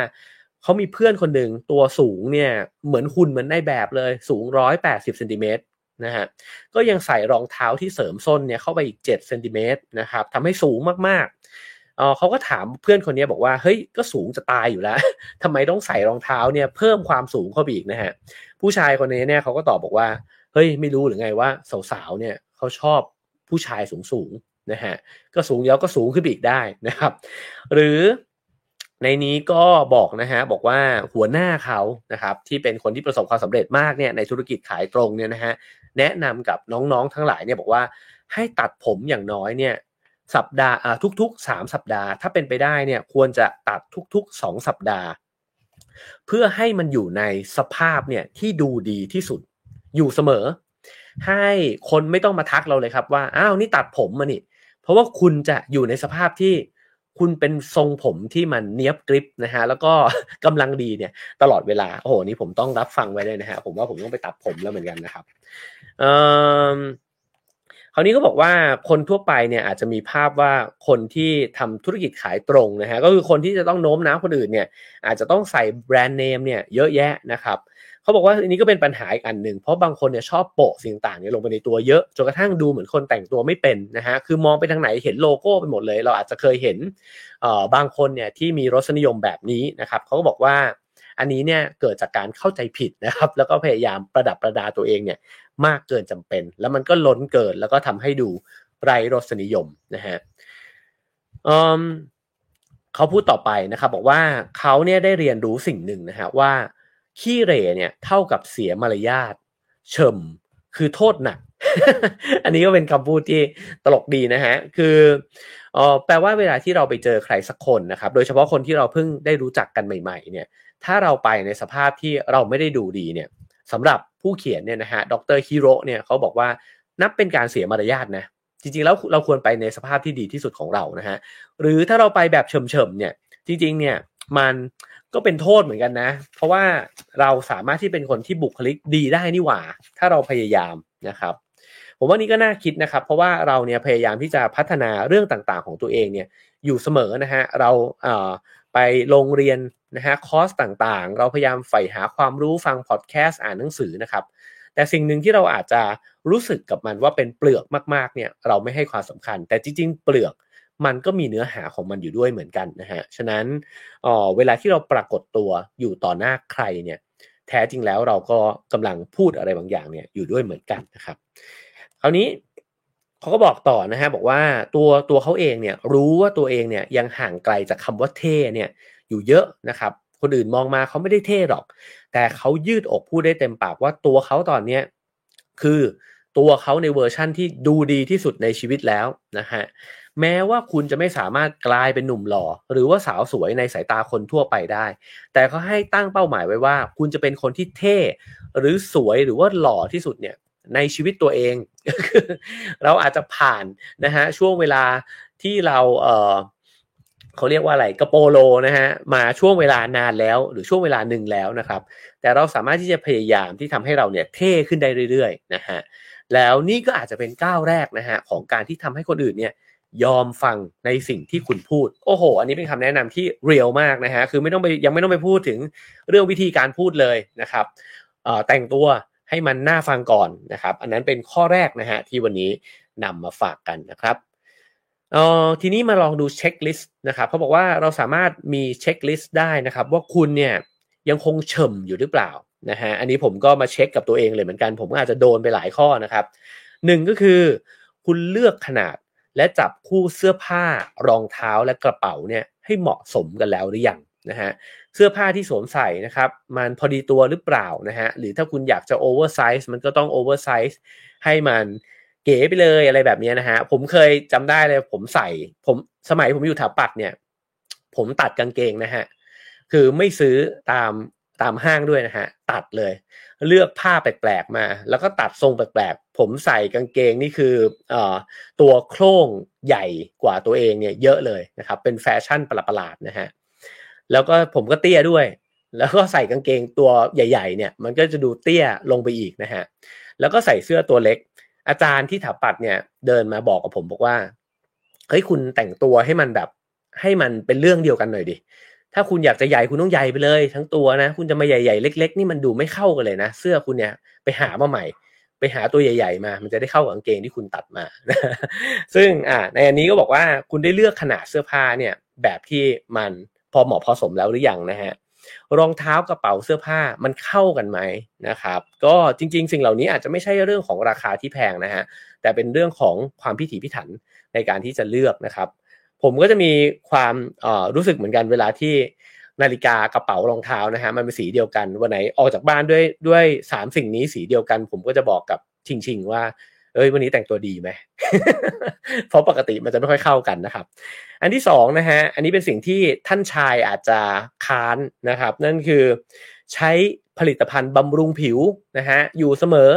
เขามีเพื่อนคนหนึ่งตัวสูงเนี่ยเหมือนคุณเหมือนในแบบเลยสูงร้อยแปดสิบเซนติเมตรนะฮะก็ยังใส่รองเท้าที่เสริมส้นเนี่ยเข้าไปอีกเจ็ดเซนติเมตรนะครับทำให้สูงมากๆเออเขาก็ถามเพื่อนคนนี้บอกว่าเฮ้ยก็สูงจะตายอยู่แล้วทำไมต้องใส่รองเท้าเนี่ยเพิ่มความสูงเข้าไปอีกนะฮะผู้ชายคนนี้เนี่ยเขาก็ตอบบอกว่าเฮ้ยไม่รู้หรือไงว่าสาวๆเนี่ยเขาชอบผู้ชายสูงสูง นะฮะก็สูงแล้วก็สูงขึ้นอีกได้นะครับ หรือในนี้ก็บอกนะฮะบอกว่าหัวหน้าเขานะครับที่เป็นคนที่ประสบความสำเร็จมากเนี่ยในธุรกิจขายตรงเนี่ยนะฮะแนะนำกับน้องๆทั้งหลายเนี่ยบอกว่าให้ตัดผมอย่างน้อยเนี่ยสัปดาห์ทุกๆ 3 สัปดาห์ ถ้าเป็นไปได้เนี่ยควรจะตัดทุกๆ 2 สัปดาห์ เพื่อให้มันอยู่ในสภาพเนี่ยที่ดูดีที่สุดอยู่เสมอ ให้คนไม่ต้องมาทักเราเลยครับว่าอ้าวนี่ตัดผมมานี่ เพราะว่าคุณจะอยู่ในสภาพที่คุณเป็นทรงผมที่มันเนี้ยบกริบนะฮะแล้วก็กำลังดีเนี่ยตลอดเวลาโอ้โหนี่ผมต้องรับฟังไว้เลยนะฮะผมว่าผมต้องไปตัดผมแล้วเหมือนกันนะครับเอ่อคราวนี้ก็บอกว่าคนทั่วไปเนี่ยอาจจะมีภาพว่าคนที่ทำธุรกิจขายตรงนะฮะก็คือคนที่จะต้องโน้มน้าวคนอื่นเนี่ยอาจจะต้องใส่แบรนด์เนมเนี่ยเยอะแยะนะครับ เขาบอกว่าอันนี้ก็เป็นปัญหาอีกอันหนึ่งเพราะบางคนเนี่ยชอบโปะสิ่งต่างเนี่ยลงไปในตัวเยอะจนกระทั่งดูเหมือนคนแต่งตัวไม่เป็นนะฮะคือมองไปทางไหนเห็นโลโก้ไปหมดเลย เราอาจจะเคยเห็นเอ่อบางคนเนี่ยที่มีรสนิยมแบบนี้นะครับเขาก็บอกว่าอันนี้เนี่ยเกิดจากการเข้าใจผิดนะครับ แล้วก็พยายามประดับประดาตัวเองเนี่ยมากเกินจำเป็น แล้วมันก็ล้นเกินแล้วก็ทำให้ดูไรรสนิยมนะฮะเขาพูดต่อไปนะครับบอกว่าเขาเนี่ยได้เรียนรู้สิ่งหนึ่งนะฮะว่า ขี้เรเนี่ยเท่ากับเสียมารยาทเฉิมคือโทษหนัก อันนี้ก็เป็นคำพูดที่ตลกดีนะฮะ คือเออแปลว่าเวลาที่เราไปเจอใครสักคนนะครับ โดยเฉพาะคนที่เราเพิ่งได้รู้จักกันใหม่ๆ เนี่ย ถ้าเราไปในสภาพที่เราไม่ได้ดูดีเนี่ยสำหรับผู้เขียนเนี่ยนะฮะ ดรฮิโร่เนี่ยเขาบอกว่านับเป็นการเสียมารยาทนะ จริงๆ แล้วเราควรไปในสภาพที่ดีที่สุดของเรานะฮะ หรือถ้าเราไปแบบเฉมๆเนี่ย จริงๆ เนี่ยมัน ก็เป็นโทษเหมือนกันนะ เพราะว่าเราสามารถที่เป็นคนที่บุคลิกดีได้นี่หว่า ถ้าเราพยายามนะครับ ผมว่านี่ก็น่าคิดนะครับ เพราะว่าเราเนี่ยพยายามที่จะพัฒนาเรื่องต่างๆ ของตัวเองเนี่ยอยู่เสมอนะฮะเราเไปโรงเรียนนะฮะคอร์สต่างๆ เราพยายามใฝ่หาความรู้ฟังพอดแคสต์อ่านหนังสือนะครับ แต่สิ่งหนึ่งที่เราอาจจะรู้สึกกับมันว่าเป็นเปลือกมากๆเนี่ยเราไม่ให้ความสำคัญ แต่จริงๆ เปลือก มันก็มีเนื้อหาของมันอยู่ด้วยเหมือนกันนะฮะ ฉะนั้นเออเวลาที่เราปรากฏตัวอยู่ต่อหน้าใครเนี่ย แท้จริงแล้วเราก็กำลังพูดอะไรบางอย่างเนี่ยอยู่ด้วยเหมือนกันนะครับคราวนี้เขาก็บอกต่อนะฮะบอกว่าตัวตัวเขาเองเนี่ยรู้ว่าตัวเองเนี่ยยังห่างไกลจากคำว่าเท่เนี่ยอยู่เยอะนะครับ คนอื่นมองมาเขาไม่ได้เท่หรอก แต่เขายืดอกพูดได้เต็มปากว่าตัวเขาตอนเนี้ยคือตัวเขาในเวอร์ชั่นที่ดูดีที่สุดในชีวิตแล้วนะฮะ แม้ว่าคุณจะไม่สามารถกลายเป็นหนุ่มหล่อ หรือว่าสาวสวยในสายตาคนทั่วไปได้ แต่เขาให้ตั้งเป้าหมายไว้ว่า คุณจะเป็นคนที่เท่ หรือสวยหรือว่าหล่อที่สุดเนี่ยในชีวิตตัวเอง เราอาจจะผ่านนะฮะช่วงเวลาที่เราเออเขาเรียกว่าอะไรกระโปโลนะฮะมาช่วงเวลานานแล้ว หรือช่วงเวลาหนึ่งแล้วนะครับ แต่เราสามารถที่จะพยายามที่ทำให้เราเนี่ยเท่ขึ้นได้เรื่อยๆนะฮะแล้วนี่ก็อาจจะเป็นก้าวแรกนะฮะของการที่ทำให้คนอื่นเนี่ย ยอมฟังในสิ่งที่คุณพูด โอ้โห อันนี้เป็นคำแนะนำที่ real มากนะฮะคือไม่ต้องไปยังไม่ต้องไปพูดถึงเรื่องวิธีการพูดเลยนะครับแต่งตัวให้มันน่าฟังก่อนนะครับ อันนั้นเป็นข้อแรกนะฮะที่วันนี้นำมาฝากกันนะครับเออทีนี้มาลองดู checklist นะครับเขาบอกว่าเราสามารถมี checklist ได้นะครับ ว่าคุณเนี่ยยังคงเชยอยู่หรือเปล่านะฮะอันนี้ผมก็มาเช็คกับตัวเองเลยเหมือนกัน ผมอาจจะโดนไปหลายข้อนะครับหนึ่งก็คือ คุณเลือกขนาด และจับคู่เสื้อผ้ารองเท้าและกระเป๋าเนี่ยให้เหมาะสมกันแล้วหรือยังนะฮะเสื้อผ้าที่สวมใส่นะครับมันพอดีตัวหรือเปล่านะฮะหรือถ้าคุณอยากจะ oversize มันก็ต้อง oversize ให้มันเก๋ไปเลยอะไรแบบนี้นะฮะผมเคยจำได้เลยผมใส่ผมสมัยผมอยู่ถาปัดเนี่ย ผมตัดกางเกงนะฮะคือไม่ซื้อตามตามห้างด้วยนะฮะตัดเลย เลือกผ้าแปลกๆมา แล้วก็ตัดทรงแปลกๆ ผมใส่กางเกงนี่คืออตัวโครงใหญ่กว่าตัวเองเนี่ยเยอะเลยนะครับ เป็นแฟชั่นประหลาดๆนะฮะแล้วก็ผมก็เตี้ยด้วย แล้วก็ใส่กางเกงตัวใหญ่ ๆ เนี่ย มันก็จะดูเตี้ยลงไปอีกนะฮะแล้วก็ใส่เสื้อตัวเล็ก อาจารย์ที่ถาปัดเนี่ยเดินมาบอกกับผมบอกว่าเฮ้ยคุณแต่งตัวให้มันแบบให้มันเป็นเรื่องเดียวกันหน่อยดิ ถ้าคุณอยากจะใหญ่คุณต้องใหญ่ไปเลย ทั้งตัวนะ คุณจะมาใหญ่ๆเล็ก ๆ นี่มันดูไม่เข้ากันเลยนะ เสื้อคุณเนี่ยไปหามาใหม่ ไปหาตัวใหญ่ ๆ มา มันจะได้เข้ากับกางเกงที่คุณตัดมา ซึ่งอ่าในอันนี้ก็บอกว่าคุณได้เลือกขนาดเสื้อผ้าเนี่ย แบบที่มันพอเหมาะพอสมแล้วหรือยังนะฮะรองเท้ากระเป๋าเสื้อผ้ามันเข้ากันไหมนะครับ ก็จริง ๆ สิ่งเหล่านี้อาจจะไม่ใช่เรื่องของราคาที่แพงนะฮะแต่เป็นเรื่องของความพิถีพิถันในการที่จะเลือกนะครับ ผมก็จะมีความรู้สึกเหมือนกันเวลาที่นาฬิกากระเป๋ารองเท้านะฮะมันเป็นสีเดียวกันวันไหนออกจากบ้านด้วยด้วยสามสิ่งนี้สีเดียวกัน ผมก็จะบอกกับชิงชิงว่า เอ้ยวันนี้แต่งตัวดีไหมเพราะปกติมันจะไม่ค่อยเข้ากันนะครับ อันที่สองนะฮะอันนี้เป็นสิ่งที่ท่านชายอาจจะค้านนะครับ นั่นคือใช้ผลิตภัณฑ์บำรุงผิวนะฮะอยู่เสมอ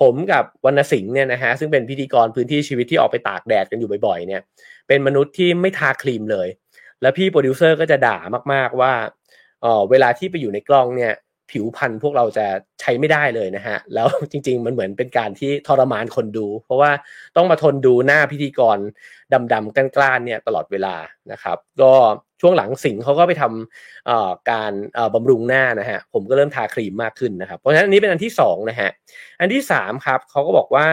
ผมกับวรรณสิงห์เนี่ยนะฮะซึ่งเป็นพิธีกรพื้นที่ชีวิตที่ออกไปตากแดดกันอยู่บ่อยๆเนี่ย เป็นมนุษย์ที่ไม่ทาครีมเลย แล้วพี่โปรดิวเซอร์ก็จะด่ามากๆว่าเออเวลาที่ไปอยู่ในกล้องเนี่ย ผิวพันธุ์พวกเราจะใช้ไม่ได้เลยนะฮะ แล้วจริง ๆ มันเหมือนเป็นการที่ทรมานคนดู เพราะว่าต้องมาทนดูหน้าพิธีกรดำๆกร้านๆเนี่ยตลอดเวลานะครับ ก็ช่วงหลังสิงห์เขาก็ไปทำการบำรุงหน้านะฮะ ผมก็เริ่มทาครีมมากขึ้นนะครับ เพราะฉะนั้นอันนี้เป็นอันที่2นะฮะ อันที่3ครับเขาก็บอกว่า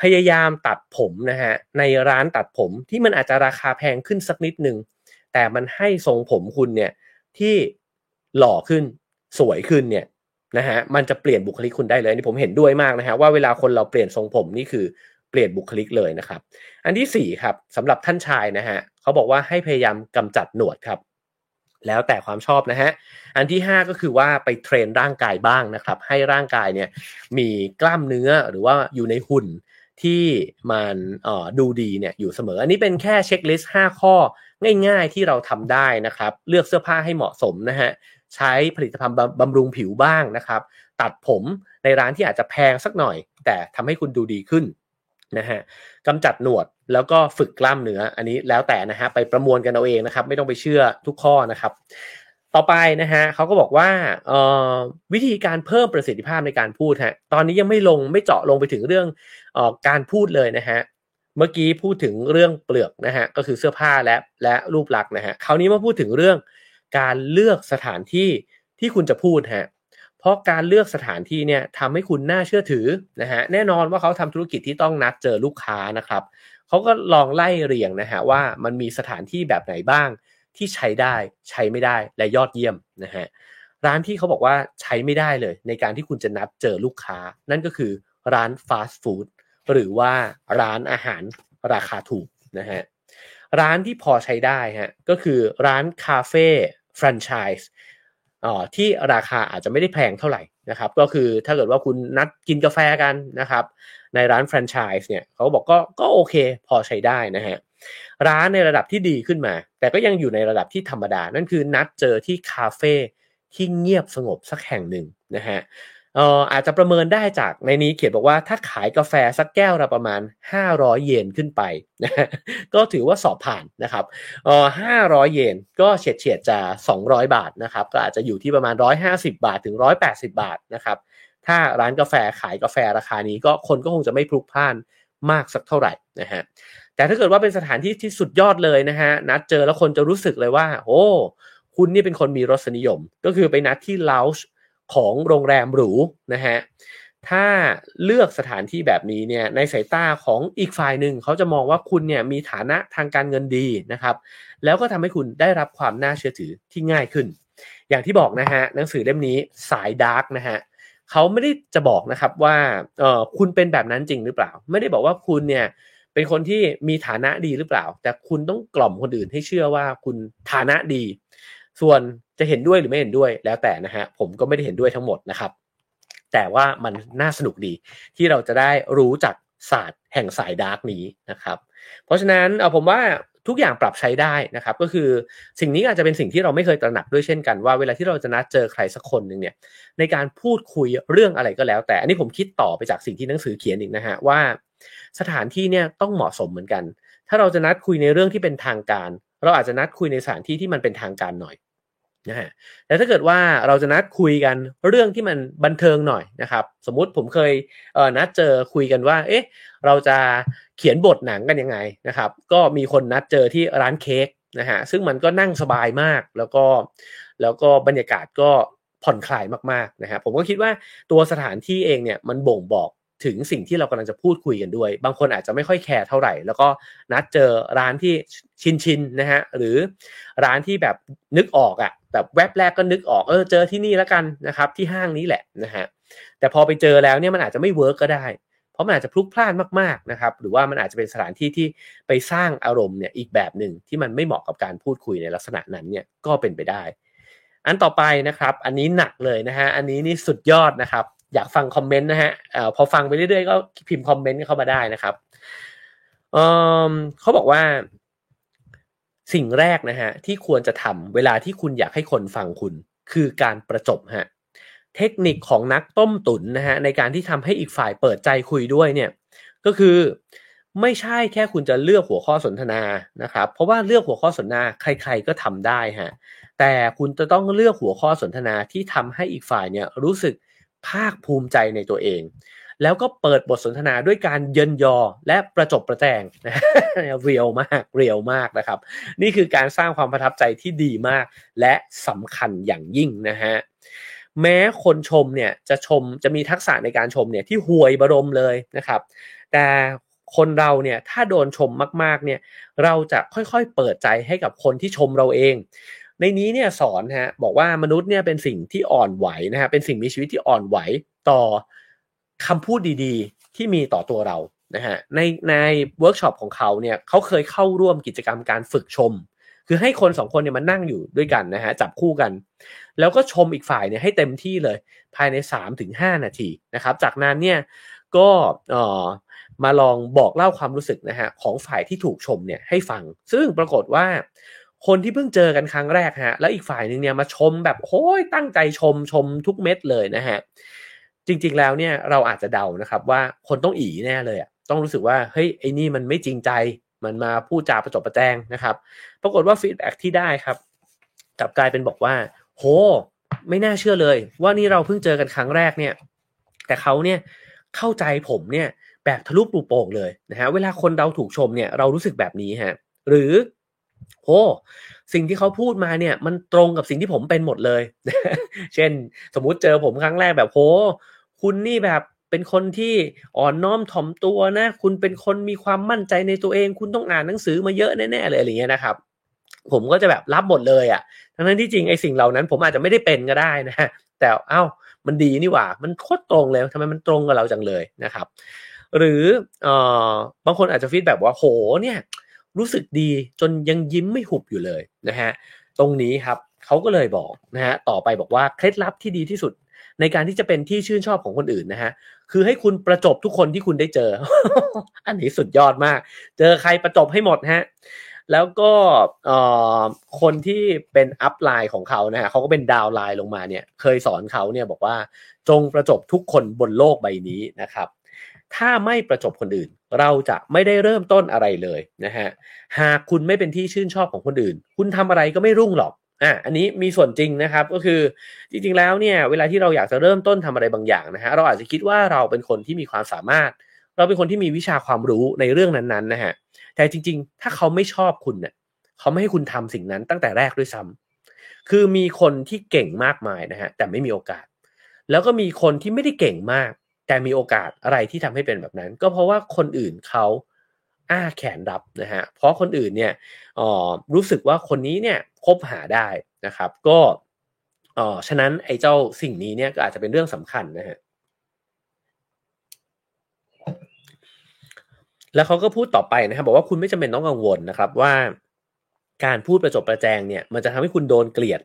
พยายามตัดผมนะฮะในร้านตัดผมที่มันอาจจะราคาแพงขึ้นสักนิดนึงแต่มันให้ทรงผมคุณเนี่ยที่หล่อขึ้น สวยขึ้นเนี่ยนะฮะมันจะเปลี่ยนบุคลิกคุณได้เลยนี่ผมเห็นด้วยมากนะฮะว่าเวลาคนเราเปลี่ยนทรงผมนี่คือเปลี่ยนบุคลิกเลยนะครับ อันที่สี่ครับสำหรับท่านชายนะฮะเขาบอกว่าให้พยายามกำจัดหนวดครับ แล้วแต่ความชอบนะฮะอันที่ห้าก็คือว่าไป train ร่างกายบ้างนะครับ ให้ร่างกายเนี่ยมีกล้ามเนื้อหรือว่าอยู่ในหุ่นที่มันดูดีเนี่ยอยู่เสมอ อันนี้เป็นแค่ checklist 5ข้อง่ายๆที่เราทำได้นะครับ เลือกเสื้อผ้าให้เหมาะสมนะฮะ ใช้ผลิตภัณฑ์บำรุงผิวบ้างนะครับ ตัดผมในร้านที่อาจจะแพงสักหน่อย แต่ทำให้คุณดูดีขึ้นนะฮะกำจัดหนวดแล้วก็ฝึกกล้ามเนื้ออันนี้แล้วแต่นะฮะไปประมวลกันเอาเองนะครับ ไม่ต้องไปเชื่อทุกข้อนะครับ ต่อไปนะฮะเขาก็บอกว่าวิธีการเพิ่มประสิทธิภาพในการพูดฮะตอนนี้ยังไม่ลงไม่เจาะลงไปถึงเรื่องอการพูดเลยนะฮะเมื่อกี้พูดถึงเรื่องเปลือกนะฮะก็คือเสื้อผ้าและและรูปลักษณ์นะฮะคราวนี้มาพูดถึงเรื่อง การเลือกสถานที่ที่คุณจะพูดฮะเพราะการเลือกสถานที่เนี่ยทำให้คุณน่าเชื่อถือนะฮะแน่นอนว่าเขาทำธุรกิจที่ต้องนัดเจอลูกค้านะครับเขาก็ลองไล่เรียงนะฮะว่ามันมีสถานที่แบบไหนบ้างที่ใช้ได้ใช้ไม่ได้และยอดเยี่ยมนะฮะร้านที่เขาบอกว่าใช้ไม่ได้เลย ในการที่คุณจะนัดเจอลูกค้า นั่นก็คือร้านฟาสต์ฟู้ดหรือว่าร้านอาหารราคาถูกนะฮะร้านที่พอใช้ได้ฮะก็คือร้านคาเฟ่ แฟรนไชส์ที่ราคาอาจจะไม่ได้แพงเท่าไหร่นะครับ ก็คือถ้าเกิดว่าคุณนัดกินกาแฟกันนะครับ ในร้านแฟรนไชส์เนี่ยเขาบอกก็ก็โอเคพอใช้ได้นะฮะร้านในระดับที่ดีขึ้นมา แต่ก็ยังอยู่ในระดับที่ธรรมดา นั่นคือนัดเจอที่คาเฟ่ที่เงียบสงบสักแห่งหนึ่งนะฮะ เอ่ออาจจะประเมินได้จากในนี้เขียนบอกว่าถ้าขายกาแฟสักแก้วละประมาณ 500 เยนขึ้นไปนะก็ถือว่าสอบผ่านนะครับเอ่อ500 เยนก็เฉียดเฉียดจะ 200 บาทนะครับก็อาจจะอยู่ที่ประมาณ 150 บาทถึง 180 บาทนะครับถ้าร้านกาแฟขายกาแฟราคานี้ก็คนก็คงจะไม่พลุกพล่านมากสักเท่าไหร่นะฮะแต่ถ้าเกิดว่าเป็นสถานที่ที่สุดยอดเลยนะฮะนัดเจอแล้วคนจะรู้สึกเลยว่า โอ้คุณนี่เป็นคนมีรสนิยม ก็คือไปนัดที่ลาวช์ ของโรงแรมหรูนะฮะถ้าเลือกสถานที่แบบนี้เนี่ยในสายตาของอีกฝ่ายหนึ่งเขาจะมองว่าคุณเนี่ยมีฐานะทางการเงินดีนะครับ แล้วก็ทำให้คุณได้รับความน่าเชื่อถือที่ง่ายขึ้น อย่างที่บอกนะฮะหนังสือเล่มนี้สายดาร์กนะฮะเขาไม่ได้จะบอกนะครับว่าเออคุณเป็นแบบนั้นจริงหรือเปล่า ไม่ได้บอกว่าคุณเนี่ยเป็นคนที่มีฐานะดีหรือเปล่า แต่คุณต้องกล่อมคนอื่นให้เชื่อว่าคุณฐานะดี ส่วนจะเห็นด้วยหรือไม่เห็นด้วยแล้วแต่นะฮะผมก็ไม่ได้เห็นด้วยทั้งหมดนะครับ แต่ว่ามันน่าสนุกดีที่เราจะได้รู้จักศาสตร์แห่งสายดาร์กนี้นะครับ เพราะฉะนั้นเอาผมว่าทุกอย่างปรับใช้ได้นะครับ ก็คือสิ่งนี้อาจจะเป็นสิ่งที่เราไม่เคยตระหนักด้วยเช่นกันว่าเวลาที่เราจะนัดเจอใครสักคนหนึ่งเนี่ยในการพูดคุยเรื่องอะไรก็แล้ว แต่อันนี้ผมคิดต่อไปจากสิ่งที่หนังสือเขียนอีกนะฮะว่า สถานที่เนี่ยต้องเหมาะสมเหมือนกัน ถ้าเราจะนัดคุยในเรื่องที่เป็นทางการ เราอาจจะนัดคุยในสถานที่ที่มันเป็นทางการหน่อย นะฮะแต่ถ้าเกิดว่าเราจะนัดคุยกันเรื่องที่มันบันเทิงหน่อยนะครับ สมมุติผมเคยเออนัดเจอคุยกันว่า เอ๊ะ เราจะเขียนบทหนังกันยังไงนะครับ ก็มีคนนัดเจอที่ร้านเค้กนะฮะซึ่งมันก็นั่งสบายมากแล้วก็แล้วก็บรรยากาศก็ผ่อนคลายมากๆนะฮะผมก็คิดว่าตัวสถานที่เองเนี่ยมันบ่งบอก ถึงสิ่งที่เรากำลังจะพูดคุยกันด้วย บางคนอาจจะไม่ค่อยแคร์เท่าไหร่ แล้วก็นัดเจอร้านที่ชินชินนะฮะ หรือร้านที่แบบนึกออกอะ่ะ แบบแวบแรกก็นึกออก เออ เจอที่นี่แล้วกันนะครับ ที่ห้างนี้แหละนะฮะ แต่พอไปเจอแล้วเนี่ยมันอาจจะไม่ work ก็ได้ เพราะมันอาจจะพลุกพล่านมากๆนะครับ หรือว่ามันอาจจะเป็นสถานที่ที่ไปสร้างอารมณ์เนี่ยอีกแบบหนึ่งที่มันไม่เหมาะกับการพูดคุยในลักษณะนั้นเนี่ยก็เป็นไปได้ อันต่อไปนะครับ อันนี้หนักเลยนะฮะ อันนี้นี่สุดยอดนะครับ อยากฟัง comment นะฮะพอฟังไปเรื่อยๆก็พิมพ์ comment เข้ามาได้นะครับเเขาบอกว่า สิ่งแรกนะฮะที่ควรจะทำเวลาที่คุณอยากให้คนฟังคุณ คือการประจบฮะเทคนิคของนักต้มตุ๋นนะฮะในการที่ทำให้อีกฝ่ายเปิดใจคุยด้วยเนี่ย ก็คือไม่ใช่แค่คุณจะเลือกหัวข้อสนทนานะครับ เพราะว่าเลือกหัวข้อสนทนาใคร ๆก็ทำได้ฮะแต่คุณจะต้องเลือกหัวข้อสนทนาที่ทำให้อีกฝ่ายเนี่ยรู้สึก ภาคภูมิใจในตัวเอง แล้วก็เปิดบทสนทนาด้วยการเยินยอและประจบประแจงเรียวมากเรียวมากนะครับ นี่คือการสร้างความประทับใจที่ดีมาก และสำคัญอย่างยิ่งนะฮะแม้คนชมเนี่ยจะชมจะมีทักษะในการชมเนี่ยที่ห่วยบรมเลยนะครับ แต่คนเราเนี่ยถ้าโดนชมมากๆเนี่ยเราจะค่อยๆเปิดใจให้กับคนที่ชมเราเอง ในนี้เนี่ยสอนฮะบอกว่ามนุษย์เนี่ยเป็นสิ่งที่อ่อนไหวนะฮะเป็นสิ่งมีชีวิตที่อ่อนไหวต่อคำพูดดีๆ ที่มีต่อตัวเรานะฮะในในเวิร์กช็อปของเขาเนี่ยเขาเคยเข้าร่วมกิจกรรมการฝึกชม คือให้คนสองคนเนี่ยมานั่งอยู่ด้วยกันนะฮะจับคู่กัน แล้วก็ชมอีกฝ่ายเนี่ยให้เต็มที่เลยภายใน 3-5 นาทีนะครับ จากนั้นเนี่ยก็เอ่อมาลองบอกเล่าความรู้สึกนะฮะของฝ่ายที่ถูกชมเนี่ยให้ฟัง ซึ่งปรากฏว่า คนที่เพิ่งเจอกันครั้งแรกฮะ แล้วอีกฝ่ายหนึ่งเนี่ยมาชมแบบโอ้ยตั้งใจชมชมทุกเม็ดเลยนะฮะ จริงๆแล้วเนี่ยเราอาจจะเดานะครับว่าคนต้องอีแน่เลยอะต้องรู้สึกว่าเฮ้ยไอ้นี่มันไม่จริงใจมันมาพูดจาประจบประแจงนะครับ ปรากฏว่าฟีดแบ็ที่ได้ครับกลับกลายเป็นบอกว่า โห ไม่น่าเชื่อเลย ว่านี่เราเพิ่งเจอกันครั้งแรกเนี่ย แต่เขาเนี่ยเข้าใจผมเนี่ยแบบทะลุปลุโป่งเลยนะฮะเวลาคนเราถูกชมเนี่ยเรารู้สึกแบบนี้ฮะหรือ โอ้สิ่งที่เขาพูดมาเนี่ย มันตรงกับสิ่งที่ผมเป็นหมดเลย เช่น สมมุติเจอผมครั้งแรกแบบโหคุณนี่แบบเป็นคนที่อ่อนน้อมถ่อมตัวนะ คุณเป็นคนมีความมั่นใจในตัวเอง คุณต้องอ่านหนังสือมาเยอะแน่ๆเลยอะไรเงี้ยนะครับ ผมก็จะแบบรับหมดเลยอะ่ะ ทั้งนั้นที่จริงไอ้สิ่งเหล่านั้น ผมอาจจะไม่ได้เป็นก็ได้นะแต่เอ้ามันดีนี่หว่า มันโคตรตรงเลยทำไมมันตรงกับเราจังเลยนะครับ หรือเอ่อบางคนอาจจะฟีดแบบว่าโหเนี่ย รู้สึกดีจนยังยิ้มไม่หุบอยู่เลยนะฮะตรงนี้ครับเขาก็เลยบอกนะฮะต่อไปบอกว่าเคล็ดลับที่ดีที่สุด ในการที่จะเป็นที่ชื่นชอบของคนอื่นนะฮะคือให้คุณประจบทุกคนที่คุณได้เจอ อันนี้สุดยอดมาก เจอใครประจบให้หมดฮะแล้วก็คนที่เป็นอัพไลน์ของเขานะฮะเขาก็เป็นดาวไลน์ลงมาเนี่ย เคยสอนเขาเนี่ยบอกว่าจงประจบทุกคนบนโลกใบนี้นะครับ ถ้าไม่ประจบคนอื่น เราจะไม่ได้เริ่มต้นอะไรเลยนะฮะหากคุณไม่เป็นที่ชื่นชอบของคนอื่น คุณทำอะไรก็ไม่รุ่งหรอกอะอันนี้มีส่วนจริงนะครับก็คือจริงๆแล้วเนี่ยเวลาที่เราอยากจะเริ่มต้นทำอะไรบางอย่างนะฮะเราอาจจะคิดว่าเราเป็นคนที่มีความสามารถ เราเป็นคนที่มีวิชาความรู้ในเรื่องนั้นๆนะฮะแต่จริง ๆ ถ้าเขาไม่ชอบคุณเนี่ยเขาไม่ให้คุณทำสิ่งนั้นตั้งแต่แรกด้วยซ้ำคือมีคนที่เก่งมากมายนะฮะแต่ไม่มีโอกาส แล้วก็มีคนที่ไม่ได้เก่งมาก แต่มีโอกาสอะไรที่ทำให้เป็นแบบนั้น ก็เพราะว่าคนอื่นเขาอ้าแขนรับนะฮะเพราะคนอื่นเนี่ยออรู้สึกว่าคนนี้เนี่ยคบหาได้นะครับ ก็อ๋อฉะนั้นไอ้เจ้าสิ่งนี้เนี่ยก็อาจจะเป็นเรื่องสำคัญนะฮะแล้วเขาก็พูดต่อไปนะครับบอกว่าคุณไม่จำเป็นต้องกังวลนะครับว่าการพูดประจบประแจงเนี่ยมันจะทำให้คุณโดนเกลียด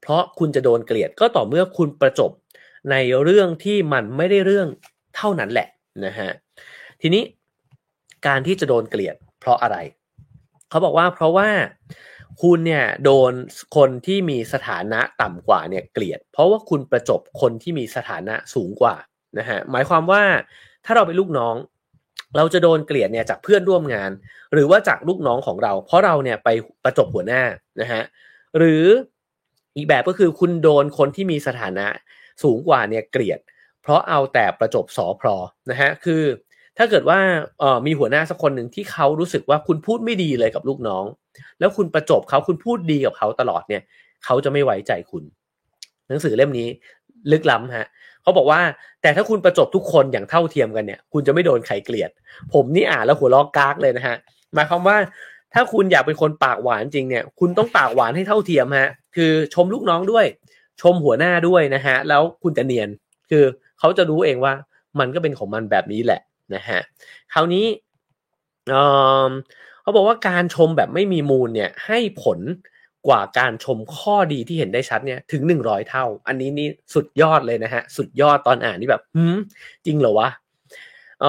เพราะคุณจะโดนเกลียดก็ต่อเมื่อคุณประจบ ในเรื่องที่มันไม่ได้เรื่องเท่านั้นแหละนะฮะทีนี้การที่จะโดนเกลียดเพราะอะไร เขาบอกว่าเพราะว่าคุณเนี่ยโดนคนที่มีสถานะต่ำกว่าเนี่ยเกลียด เพราะว่าคุณประจบคนที่มีสถานะสูงกว่านะฮะหมายความว่าถ้าเราเป็นลูกน้อง เราจะโดนเกลียดเนี่ยจากเพื่อนร่วมงาน หรือว่าจากลูกน้องของเรา เพราะเราเนี่ยไปประจบหัวหน้านะฮะหรืออีกแบบก็คือคุณโดนคนที่มีสถานะ สูงกว่าเนี่ยเกลียด เพราะเอาแต่ประจบสอพรนะฮะคือ ถ้าเกิดว่าเออมีหัวหน้าสักคนหนึ่งที่เขารู้สึกว่าคุณพูดไม่ดีเลยกับลูกน้อง แล้วคุณประจบเขาคุณพูดดีกับเขาตลอดเนี่ย เขาจะไม่ไว้ใจคุณ หนังสือเล่มนี้ลึกล้ำฮะเขาบอกว่าแต่ถ้าคุณประจบทุกคนอย่างเท่าเทียมกันเนี่ย คุณจะไม่โดนใครเกลียด ผมนี่อ่านแล้วหัวล้อกากเลยนะฮะหมายความว่าถ้าคุณอยากเป็นคนปากหวานจริงเนี่ย คุณต้องปากหวานให้เท่าเทียมฮะ คือชมลูกน้องด้วย ชมหัวหน้าด้วยนะฮะ แล้วคุณจะเนียน คือเขาจะรู้เองว่ามันก็เป็นของมันแบบนี้แหละนะฮะ คราวนี้เขาบอกว่าการชมแบบไม่มีมูลเนี่ยให้ผลกว่าการชมข้อดีที่เห็นได้ชัดเนี่ยถึงหนึ่งร้อยเท่า อันนี้นี่สุดยอดเลยนะฮะ สุดยอดตอนอ่านนี่แบบหืมจริงเหรอวะเ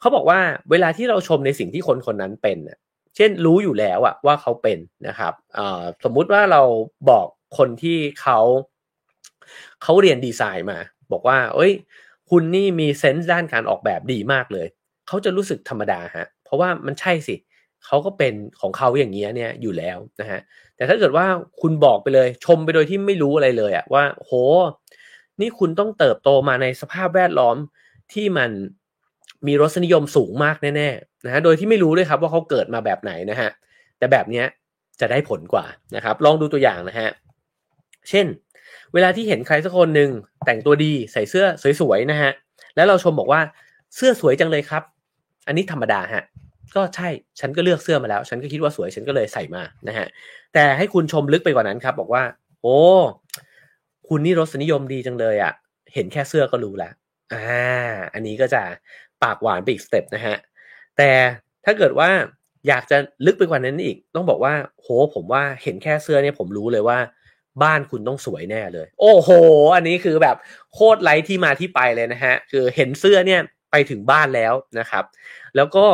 เขาบอกว่าเวลาที่เราชมในสิ่งที่คนคนนั้นเป็นเช่นรู้อยู่แล้วอะว่าเขาเป็นนะครับสมมุติว่าเราบอก คนที่เขาเขาเรียนดีไซน์มา บอกว่า เอ้ย คุณนี่มีเซนส์ด้านการออกแบบดีมากเลย เขาจะรู้สึกธรรมดาฮะ เพราะว่ามันใช่สิเขาก็เป็นของเขาอย่างเงี้ยเนี่ยอยู่แล้วนะฮะ แต่ถ้าเกิดว่าคุณบอกไปเลย ชมไปโดยที่ไม่รู้อะไรเลยอะว่า โห นี่คุณต้องเติบโตมาในสภาพแวดล้อมที่มันมีรสนิยมสูงมากแน่ๆนะฮะ โดยที่ไม่รู้ด้วยครับว่าเขาเกิดมาแบบไหนนะฮะ แต่แบบเนี้ยจะได้ผลกว่านะครับ ลองดูตัวอย่างนะฮะ เช่น เวลาที่เห็นใครสักคนหนึ่งแต่งตัวดีใส่เสื้อสวยๆนะฮะ แล้วเราชมบอกว่าเสื้อสวยจังเลยครับ อันนี้ธรรมดาฮะ ก็ใช่ฉันก็เลือกเสื้อมาแล้ว ฉันก็คิดว่าสวยฉันก็เลยใส่มานะฮะ แต่ให้คุณชมลึกไปกว่านั้นครับ บอกว่า โอ้คุณนี่รสนิยมดีจังเลยอะ่ะ เห็นแค่เสื้อก็รู้แล้วอ่า อันนี้ก็จะปากหวานไปอีกสเต็ปนะฮะ แต่ถ้าเกิดว่าอยากจะลึกไปกว่านั้นอีก ต้องบอกว่า โหผมว่าเห็นแค่เสื้อเนี่ยผมรู้เลยว่า บ้านคุณต้องสวยแน่เลย โอ้โห อันนี้คือแบบโคตรไลท์ที่มาที่ไปเลยนะฮะ คือเห็นเสื้อเนี่ยไปถึงบ้านแล้วนะครับ แล้วก็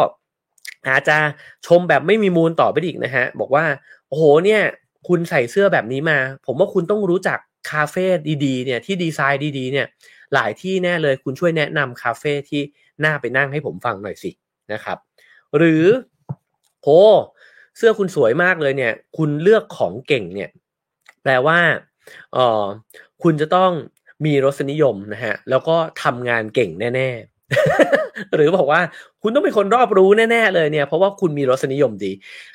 อาจจะชมแบบไม่มีมูลต่อไปอีกนะฮะ บอกว่า โอ้โหเนี่ย คุณใส่เสื้อแบบนี้มา ผมว่าคุณต้องรู้จักคาเฟ่ดีๆเนี่ยที่ดีไซน์ดีๆเนี่ย หลายที่แน่เลยคุณช่วยแนะนำคาเฟ่ที่น่าไปนั่งให้ผมฟังหน่อยสินะครับ หรือโหเสื้อคุณสวยมากเลยเนี่ย คุณเลือกของเก่งเนี่ย แปลว่าเออคุณจะต้องมีรสนิยมนะฮะ แล้วก็ทำงานเก่งแน่ ๆหรือบอกว่าคุณต้องเป็นคนรอบรู้แน่ ๆ เลยเนี่ย เพราะว่าคุณมีรสนิยมดี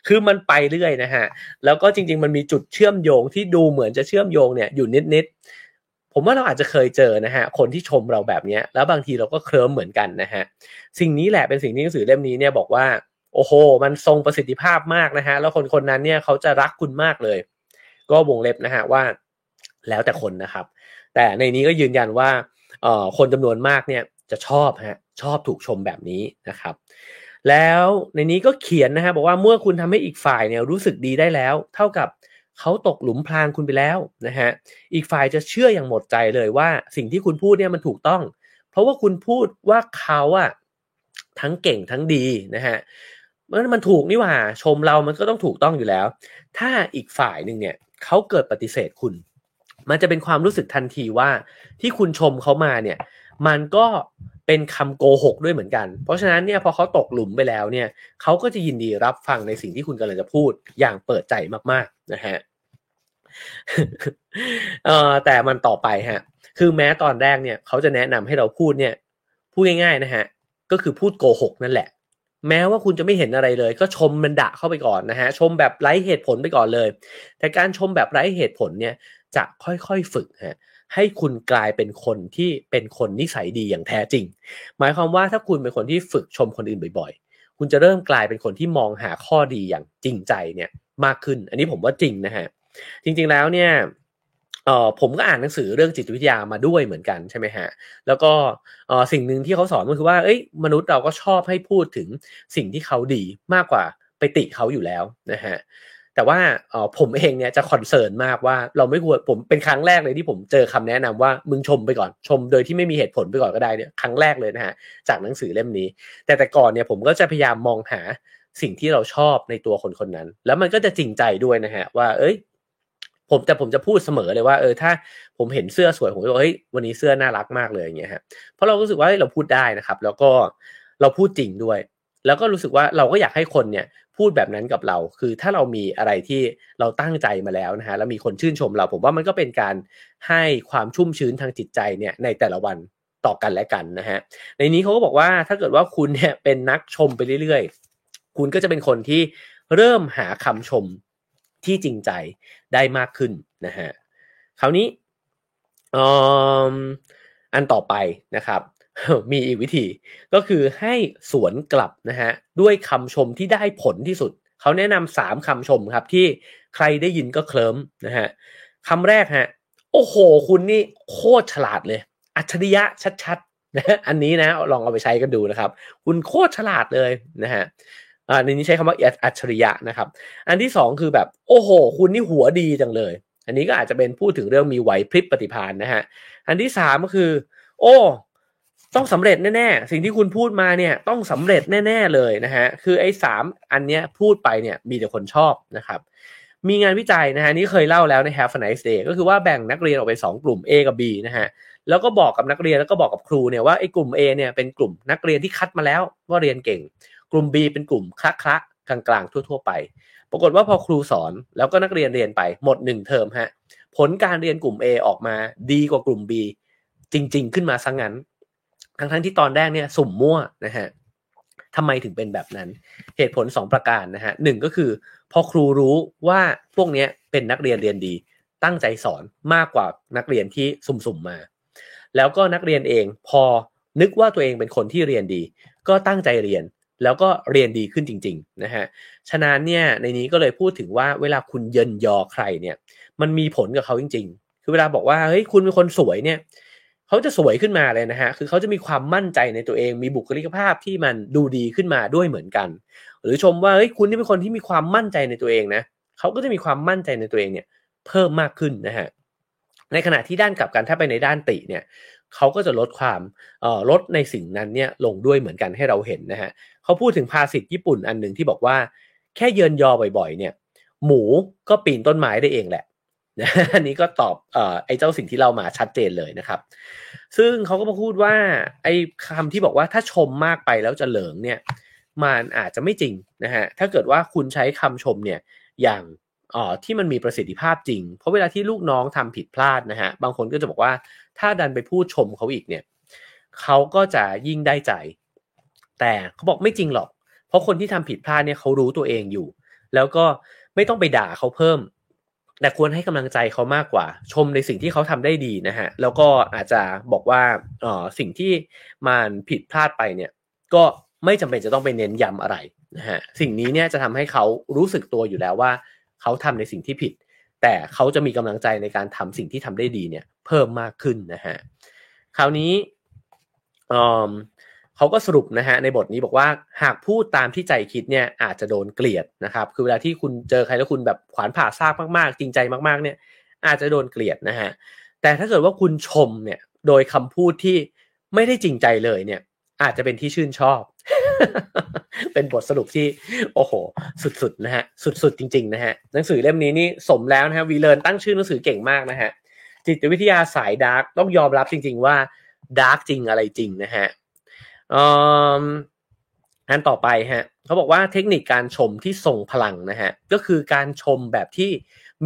คือมันไปเรื่อยนะฮะ แล้วก็จริง ๆ มันมีจุดเชื่อมโยงที่ดูเหมือนจะเชื่อมโยงเนี่ยอยู่นิดๆผมว่าเราอาจจะเคยเจอนะฮะคนที่ชมเราแบบนี้แล้วบางทีเราก็เคลิ้มเหมือนกันนะฮะสิ่งนี้แหละเป็นสิ่งที่หนังสือเล่มนี้เนี่ยบอกว่า โอ้โห มันทรงประสิทธิภาพมากนะฮะแล้วคนคนนั้นเนี่ยเขาจะรักคุณมากเลย ก็วงเล็บนะฮะว่าแล้วแต่คนนะครับ แต่ในนี้ก็ยืนยันว่าคนจำนวนมากเนี่ยจะชอบฮะชอบถูกชมแบบนี้นะครับ แล้วในนี้ก็เขียนนะฮะบอกว่าเมื่อคุณทำให้อีกฝ่ายเนี่ยรู้สึกดีได้แล้ว เท่ากับเขาตกหลุมพรางคุณไปแล้วนะฮะอีกฝ่ายจะเชื่ออย่างหมดใจเลยว่า สิ่งที่คุณพูดเนี่ยมันถูกต้อง เพราะว่าคุณพูดว่าเขาอะทั้งเก่งทั้งดีนะฮะมันมันถูกนี่หว่าชมเรามันก็ต้องถูกต้องอยู่แล้ว ถ้าอีกฝ่ายหนึ่งเนี่ย เขาเกิดปฏิเสธคุณ มันจะเป็นความรู้สึกทันทีว่าที่คุณชมเขามาเนี่ย มันก็เป็นคำโกหกด้วยเหมือนกัน เพราะฉะนั้นเนี่ยพอเขาตกหลุมไปแล้วเนี่ยเขาก็จะยินดีรับฟังในสิ่งที่คุณกำลังจะพูดอย่างเปิดใจมากๆนะฮะเอ่อแต่มันต่อไปฮะ คือแม้ตอนแรกเนี่ยเขาจะแนะนำให้เราพูดเนี่ย พูดง่าย ๆ นะฮะ ก็คือพูดโกหกนั่นแหละ แม้ว่าคุณจะไม่เห็นอะไรเลย ก็ชมมันดะเข้าไปก่อนนะฮะชมแบบไร้เหตุผลไปก่อนเลย แต่การชมแบบไร้เหตุผลเนี่ยจะค่อยๆฝึกฮะให้คุณกลายเป็นคนที่เป็นคนนิสัยดีอย่างแท้จริง หมายความว่าถ้าคุณเป็นคนที่ฝึกชมคนอื่นบ่อยๆ คุณจะเริ่มกลายเป็นคนที่มองหาข้อดีอย่างจริงใจเนี่ยมากขึ้น อันนี้ผมว่าจริงนะฮะจริงๆแล้วเนี่ย เออผมก็อ่านหนังสือเรื่องจิตวิทยามาด้วยเหมือนกันใช่ไหมฮะ แล้วก็เออสิ่งหนึ่งที่เขาสอนก็คือว่า เอ้ยมนุษย์เราก็ชอบให้พูดถึงสิ่งที่เขาดีมากกว่าไปติเขาอยู่แล้วนะฮะแต่ว่าออผมเองเนี่ยจะคอนเซิร์นมากว่าเราไม่ควรผมเป็นครั้งแรกเลยที่ผมเจอคำแนะนำว่ามึงชมไปก่อนชมโดยที่ไม่มีเหตุผลไปก่อนก็ได้เนี่ยครั้งแรกเลยนะฮะจากหนังสือเล่มนี้ แต่แต่ก่อนเนี่ยผมก็จะพยายามมองหาสิ่งที่เราชอบในตัวคนคนนั้น แล้วมันก็จะจริงใจด้วยนะฮะว่า เอ้ย ผมแต่ผมจะพูดเสมอเลยว่าเออถ้าผมเห็นเสื้อสวยผมจะบอกเฮ้ยวันนี้เสื้อน่ารักมากเลยอย่างเงี้ยฮะเพราะเรารู้สึกว่าเราพูดได้นะครับ แล้วก็เราพูดจริงด้วย แล้วก็รู้สึกว่าเราก็อยากให้คนเนี่ยพูดแบบนั้นกับเรา คือถ้าเรามีอะไรที่เราตั้งใจมาแล้วนะฮะแล้วมีคนชื่นชมเรา ผมว่ามันก็เป็นการให้ความชุ่มชื้นทางจิตใจเนี่ยในแต่ละวันต่อกันและกันนะฮะในนี้เขาก็บอกว่าถ้าเกิดว่าคุณเนี่ยเป็นนักชมไปเรื่อยๆ คุณก็จะเป็นคนที่เริ่มหาคำชม ที่จริงใจได้มากขึ้นนะฮะคราวนี้อันต่อไปนะครับมีอีกวิธีก็คือให้สวนกลับนะฮะด้วยคำชมที่ได้ผลที่สุด เขาแนะนำสามคำชมครับที่ใครได้ยินก็เคลิ้มนะฮะคำแรกฮะโอ้โห คุณนี่โคตรฉลาดเลย อัจฉริยะชัดๆนะอันนี้นะลองเอาไปใช้กันดูนะครับ คุณโคตรฉลาดเลยนะฮะ อ่าในนี้ใช้คำว่าอัจฉริยะนะครับ อันที่สองคือแบบโอ้โห คุณนี่หัวดีจังเลย อันนี้ก็อาจจะเป็นพูดถึงเรื่องมีไหวพริบปฏิภาณนะฮะ อันที่สามก็คือ โอ้ต้องสำเร็จแน่ๆ สิ่งที่คุณพูดมาเนี่ยต้องสำเร็จแน่ ๆเลยนะฮะ คือไอ้สามอันเนี้ยพูดไปเนี่ยมีแต่คนชอบนะครับ มีงานวิจัยนะฮะนี่เคยเล่าแล้วใน Have a nice day ก็คือว่าแบ่งนักเรียนออกเป็น2กลุ่ม A กับ B นะฮะ แล้วก็บอกกับนักเรียนแล้วก็บอกกับครูเนี่ยว่าไอ้กลุ่ม A เนี่ยเป็นกลุ่มนักเรียนที่คัดมาแล้วว่าเรียนเก่ง กลุ่ม B เป็นกลุ่มคละคละกลางๆ ทั่ว ๆ ไป ปรากฏว่าพอครูสอนแล้วก็นักเรียนเรียนไปหมดหนึ่งเทอมฮะ ผลการเรียนกลุ่ม A ออกมาดีกว่ากลุ่ม B จริง ๆ ขึ้นมาซะงงั้น ทั้งทั้งที่ตอนแรกเนี่ยสุ่มมั่วนะฮะทำไมถึงเป็นแบบนั้น เหตุผล 2 ประการนะฮะหนึ่งก็คือ พอครูรู้ว่าพวกนี้เป็นนักเรียนเรียนดี ตั้งใจสอนมากกว่านักเรียนที่สุ่มๆมา แล้วก็นักเรียนเองพอนึกว่าตัวเองเป็นคนที่เรียนดี ก็ตั้งใจเรียน แล้วก็เรียนดีขึ้นจริงๆนะฮะฉะนั้นเนี่ยในนี้ก็เลยพูดถึงว่าเวลาคุณเยินยอใครเนี่ยมันมีผลกับเขาจริง ๆ คือเวลาบอกว่าเฮ้ยคุณเป็นคนสวยเนี่ยเขาจะสวยขึ้นมาเลยนะฮะคือเขาจะมีความมั่นใจในตัวเอง มีบุคลิกภาพที่มันดูดีขึ้นมาด้วยเหมือนกัน หรือชมว่าเฮ้ยคุณนี่เป็นคนที่มีความมั่นใจในตัวเองนะเขาก็จะมีความมั่นใจในตัวเองเนี่ยเพิ่มมากขึ้นนะฮะในขณะที่ด้านกลับกันถ้าไปในด้านติเนี่ย เขาก็จะลดความลดในสิ่งนั้นเนี่ยลงด้วยเหมือนกันให้เราเห็นนะฮะเขาพูดถึงภาษิตญี่ปุ่นอันหนึ่งที่บอกว่า แค่เยินยอบ่อย ๆ เนี่ย หมูก็ปีนต้นไม้ได้เองแหละนะอันนี้ก็ตอบเอ่อไอ้เจ้าสิ่งที่เรามาชัดเจนเลยนะครับ ซึ่งเขาก็มาพูดว่าไอ้คำที่บอกว่าถ้าชมมากไปแล้วจะเหลิงเนี่ย มันอาจจะไม่จริงนะฮะถ้าเกิดว่าคุณใช้คำชมเนี่ยอย่าง อ๋อที่มันมีประสิทธิภาพจริง เพราะเวลาที่ลูกน้องทำผิดพลาดนะฮะบางคนก็จะบอกว่าถ้าดันไปพูดชมเขาอีกเนี่ยเขาก็จะยิ่งได้ใจ แต่เขาบอกไม่จริงหรอก เพราะคนที่ทำผิดพลาดเนี่ยเขารู้ตัวเองอยู่ แล้วก็ไม่ต้องไปด่าเขาเพิ่ม แต่ควรให้กำลังใจเขามากกว่า ชมในสิ่งที่เขาทำได้ดีนะฮะแล้วก็อาจจะบอกว่าเออสิ่งที่มันผิดพลาดไปเนี่ย ก็ไม่จำเป็นจะต้องไปเน้นย้ำอะไรนะฮะสิ่งนี้เนี่ยจะทำให้เขารู้สึกตัวอยู่แล้วว่า เขาทำในสิ่งที่ผิด แต่เขาจะมีกำลังใจในการทำสิ่งที่ทำได้ดีเนี่ยเพิ่มมากขึ้นนะฮะคราวนี้เขาก็สรุปนะฮะในบทนี้บอกว่าหากพูดตามที่ใจคิดเนี่ยอาจจะโดนเกลียดนะครับ คือเวลาที่คุณเจอใครแล้วคุณแบบขวานผ่าซากมากๆ จริงใจมากๆเนี่ย อาจจะโดนเกลียดนะฮะแต่ถ้าเกิดว่าคุณชมเนี่ยโดยคำพูดที่ไม่ได้จริงใจเลยเนี่ย อาจจะเป็นที่ชื่นชอบ เป็นบทสรุปที่ โอ้โห สุดๆนะฮะ สุดๆจริงๆนะฮะ หนังสือเล่มนี้นี่สมแล้วนะฮะวีเลิร์นตั้งชื่อหนังสือเก่งมากนะฮะ จิตวิทยาสาย dark ต้องยอมรับจริง ๆ ว่า dark จริงอะไรจริงนะฮะอันต่อไปฮะเขาบอกว่าเทคนิคการชมที่ทรงพลังนะฮะ ก็คือการชมแบบที่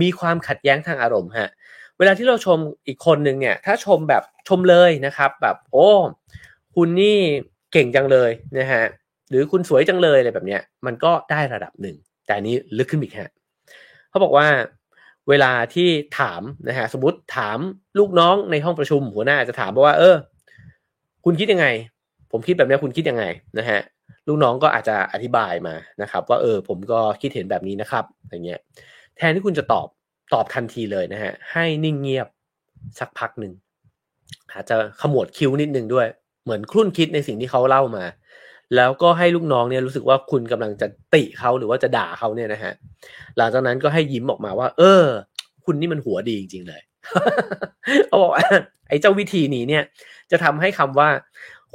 มีความขัดแย้งทางอารมณ์ฮะ เวลาที่เราชมอีกคนหนึ่งเนี่ย ถ้าชมแบบชมเลยนะครับ แบบ โอ้ คุณนี่เก่งจังเลยนะฮะ หรือคุณสวยจังเลยอะไรแบบเนี้ย มันก็ได้ระดับหนึ่ง แต่อันนี้ลึกขึ้นอีกฮะเขาบอกว่าเวลาที่ถามนะฮะสมมติถามลูกน้องในห้องประชุมหัวหน้าจะถามว่า เออ คุณคิดยังไง ผมคิดแบบนี้คุณคิดยังไงนะฮะลูกน้องก็อาจจะอธิบายมานะครับ ว่าเออ ผมก็คิดเห็นแบบนี้นะครับอย่างเงี้ยแทนที่คุณจะตอบตอบทันทีเลยนะฮะให้นิ่งเงียบสักพักหนึ่งอาจจะขมวดคิ้วนิดนึงด้วย เหมือนครุ่นคิดในสิ่งที่เขาเล่ามา แล้วก็ให้ลูกน้องเนี่ยรู้สึกว่าคุณกำลังจะติเขาหรือว่าจะด่าเขาเนี่ยนะฮะหลังจากนั้นก็ให้ยิ้มออกมาว่า เออ คุณนี่มันหัวดีจริงๆเลยเขาบอกไอ้เจ้าวิธีนี้เนี่ย จะทำให้คำว่า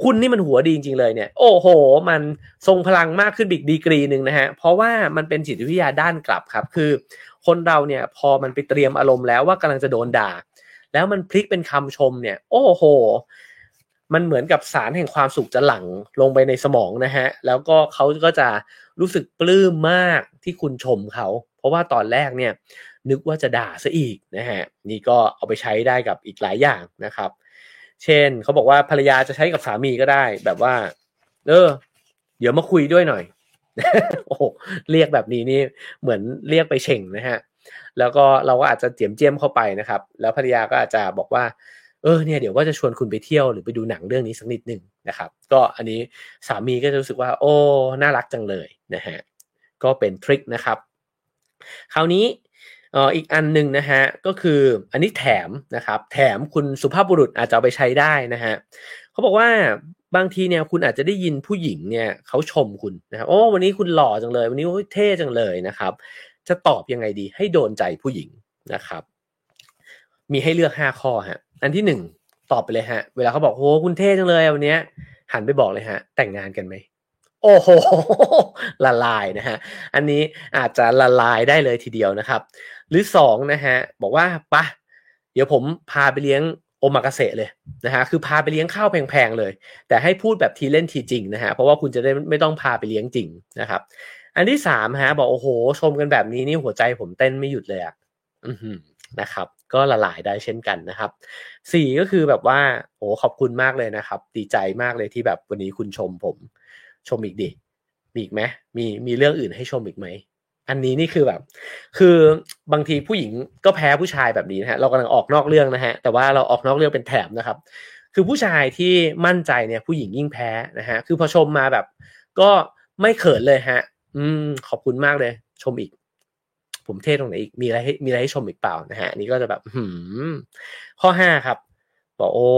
คุณนี่มันหัวดีจริงๆเลยเนี่ย โอ้โห มันทรงพลังมากขึ้นอีกดีกรีหนึ่งนะฮะเพราะว่ามันเป็นจิตวิทยาด้านกลับครับ คือ คนเราเนี่ยพอมันไปเตรียมอารมณ์แล้วว่ากำลังจะโดนด่า แล้วมันพลิกเป็นคำชมเนี่ย โอ้โห มันเหมือนกับสารแห่งความสุขจะหลั่งลงไปในสมองนะฮะ แล้วก็เขาก็จะรู้สึกปลื้มมากที่คุณชมเขา เพราะว่าตอนแรกเนี่ยนึกว่าจะด่าซะอีกนะฮะ นี่ก็เอาไปใช้ได้กับอีกหลายอย่างนะครับ เช่นเขาบอกว่าภรรยาจะใช้กับสามีก็ได้ แบบว่า เออ เดี๋ยวมาคุยด้วยหน่อย โอ้เรียกแบบนี้นี่เหมือนเรียกไปเฉ่งนะฮะ แล้วก็เราก็อาจจะเจียมเจียมเข้าไปนะครับ แล้วภรรยาก็อาจจะบอกว่า เออเนี่ยเดี๋ยวว่าจะชวนคุณไปเที่ยวหรือไปดูหนังเรื่องนี้สักนิดหนึ่งนะครับ ก็อันนี้สามีก็จะรู้สึกว่า โอ้น่ารักจังเลยนะฮะก็เป็นทริคนะครับ คราวนี้อออีกอันหนึ่งนะฮะก็คืออันนี้แถมนะครับ แถมคุณสุภาพบุรุษอาจจะเอาไปใช้ได้นะฮะเขาบอกว่าบางทีเนี่ยคุณอาจจะได้ยินผู้หญิงเนี่ยเขาชมคุณนะครับโอ้วันนี้คุณหล่อจังเลย วันนี้เท่จังเลยนะครับ จะตอบยังไงดีให้โดนใจผู้หญิงนะครับ มีให้เลือกห้าข้อฮะ อันที่หนึ่งตอบไปเลยฮะ เวลาเขาบอกโอ้คุณเท่จังเลยวันนี้หันไปบอกเลยฮะ แต่งงานกันไหมโอ้โหละลายนะฮะอันนี้อาจจะละลายได้เลยทีเดียวนะครับ หรือสองนะฮะบอกว่าปะเดี๋ยวผมพาไปเลี้ยงโอมากาเสะเลยนะฮะคือพาไปเลี้ยงข้าวแพงๆเลย แต่ให้พูดแบบทีเล่นทีจริงนะฮะเพราะว่าคุณจะได้ไม่ต้องพาไปเลี้ยงจริงนะครับ อันที่สามฮะบอกโอ้โหชมกันแบบนี้นี่หัวใจผมเต้นไม่หยุดเลยอะอือนะครับ ก็ละลายได้เช่นกันนะครับสี่ก็คือแบบว่าโอ้ขอบคุณมากเลยนะครับ ดีใจมากเลยที่แบบวันนี้คุณชมผมชมอีกดิมีอีกไหมมีมีเรื่องอื่นให้ชมอีกไหมอันนี้นี่คือแบบ คือบางทีผู้หญิงก็แพ้ผู้ชายแบบนี้นะฮะเรากำลังออกนอกเรื่องนะฮะแต่ว่าเราออกนอกเรื่องเป็นแถมนะครับ คือผู้ชายที่มั่นใจเนี่ยผู้หญิงยิ่งแพ้นะฮะคือพอชมมาแบบ ก็ไม่เขินเลยฮะ อืม ขอบคุณมากเลย ชมอีก ผมเทศตรงไหนอีกมีอะไรให้มีอะไรให้ชมอีกเปล่านะฮะนี่ก็จะแบบหืมข้อห้าครับ บอกโอ้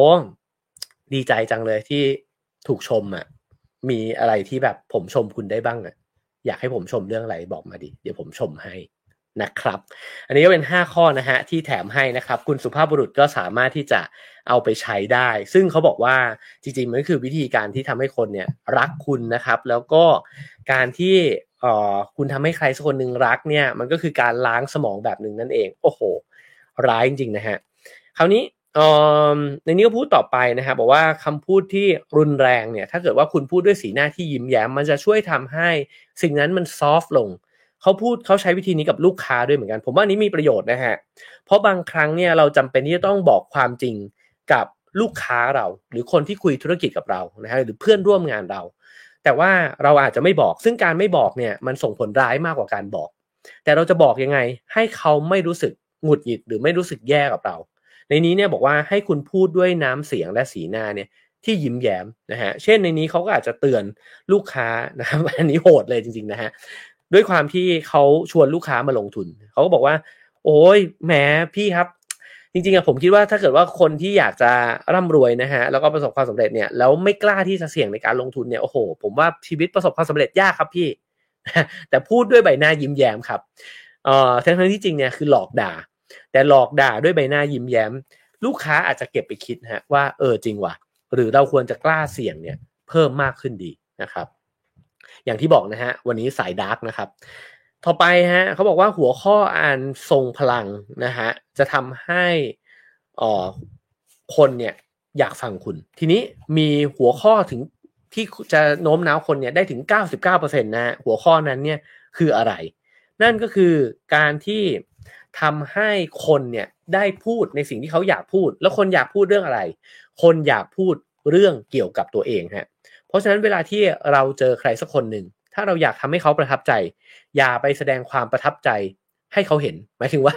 ดีใจจังเลยที่ถูกชมอะ มีอะไรที่แบบผมชมคุณได้บ้างอะ อยากให้ผมชมเรื่องอะไรบอกมาดิเดี๋ยวผมชมให้นะครับ อันนี้ก็เป็น 5 ข้อนะฮะที่แถมให้นะครับ คุณสุภาพบุรุษก็สามารถที่จะเอาไปใช้ได้ ซึ่งเขาบอกว่าจริงๆมันก็คือวิธีการที่ทำให้คนเนี่ยรักคุณนะครับ แล้วก็การที่ เอ่อคุณทำให้ใครสักคนหนึ่งรักเนี่ยมันก็คือการล้างสมองแบบหนึ่งนั่นเอง โอ้โห ร้ายจริงๆนะฮะคราวนี้ในนี้ก็พูดต่อไปนะครับบอกว่าคำพูดที่รุนแรงเนี่ยถ้าเกิดว่าคุณพูดด้วยสีหน้าที่ยิ้มแย้ม มันจะช่วยทำให้สิ่งนั้นมันซอฟลงเขาพูดเขาใช้วิธีนี้กับลูกค้าด้วยเหมือนกัน ผมว่านี้มีประโยชน์นะฮะเพราะบางครั้งเนี่ยเราจำเป็นที่จะต้องบอกความจริงกับลูกค้าเรา หรือคนที่คุยธุรกิจกับเรานะฮะหรือเพื่อนร่วมงานเรา แต่ว่าเราอาจจะไม่บอก ซึ่งการไม่บอกเนี่ยมันส่งผลร้ายมากกว่าการบอก แต่เราจะบอกยังไง ให้เขาไม่รู้สึกหงุดหงิดหรือไม่รู้สึกแย่กับเรา ในนี้เนี่ยบอกว่าให้คุณพูดด้วยน้ำเสียงและสีหน้าเนี่ยที่ยิ้มแย้มนะฮะ เช่นในนี้เขาก็อาจจะเตือนลูกค้านะครับ อันนี้โหดเลยจริงๆนะฮะ ด้วยความที่เขาชวนลูกค้ามาลงทุน เขาก็บอกว่า โอ้ยแหมพี่ครับ จริงๆอะผมคิดว่าถ้าเกิดว่าคนที่อยากจะร่ำรวยนะฮะแล้วก็ประสบความสำเร็จเนี่ยแล้วไม่กล้าที่จะเสี่ยงในการลงทุนเนี่ยโอ้โห ผมว่าชีวิตประสบความสำเร็จยากครับพี่ แต่พูดด้วยใบหน้ายิ้มแย้มครับเอ่อทั้งที่จริงเนี่ยคือหลอกด่า แต่หลอกด่าด้วยใบหน้ายิ้มแย้ม ลูกค้าอาจจะเก็บไปคิดฮะว่าเออจริงว่ะหรือเราควรจะกล้าเสี่ยงเนี่ยเพิ่มมากขึ้นดีนะครับ อย่างที่บอกนะฮะวันนี้สายดาร์กนะครับ ต่อไปฮะเขาบอกว่าหัวข้ออ่านทรงพลังนะฮะจะทำให้อ่อคนเนี่ยอยากฟังคุณ ทีนี้มีหัวข้อถึงที่จะโน้มน้าวคนเนี่ยได้ถึง 99%นะหัวข้อนั้นเนี่ยคืออะไร นั่นก็คือการที่ทำให้คนเนี่ยได้พูดในสิ่งที่เขาอยากพูด แล้วคนอยากพูดเรื่องอะไร คนอยากพูดเรื่องเกี่ยวกับตัวเองฮะเพราะฉะนั้นเวลาที่เราเจอใครสักคนหนึ่งถ้าเราอยากทำให้เขาประทับใจ อย่าไปแสดงความประทับใจให้เขาเห็น หมายถึงว่า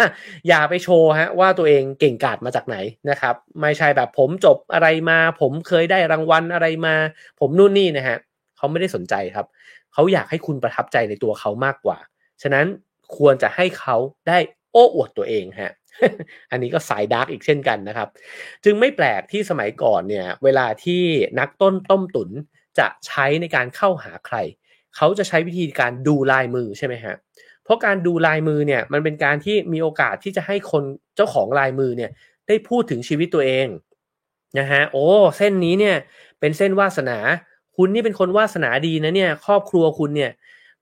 อย่าไปโชว์ฮะว่าตัวเองเก่งกาจมาจากไหนนะครับ ไม่ใช่แบบผมจบอะไรมา ผมเคยได้รางวัลอะไรมา ผมนู่นนี่นะฮะเขาไม่ได้สนใจครับเขาอยากให้คุณประทับใจในตัวเขามากกว่า ฉะนั้นควรจะให้เขาได้โอ้อวดตัวเองฮะอันนี้ก็สาย dark อีกเช่นกันนะครับ จึงไม่แปลกที่สมัยก่อนเนี่ย เวลาที่นักต้นต้มตุ๋นจะใช้ในการเข้าหาใคร เขาจะใช้วิธีการดูลายมือใช่ไหมฮะเพราะการดูลายมือเนี่ยมันเป็นการที่มีโอกาสที่จะให้คนเจ้าของลายมือเนี่ยได้พูดถึงชีวิตตัวเองนะฮะโอ้เส้นนี้เนี่ยเป็นเส้นวาสนา คุณนี่เป็นคนวาสนาดีนะเนี่ยครอบครัวคุณเนี่ย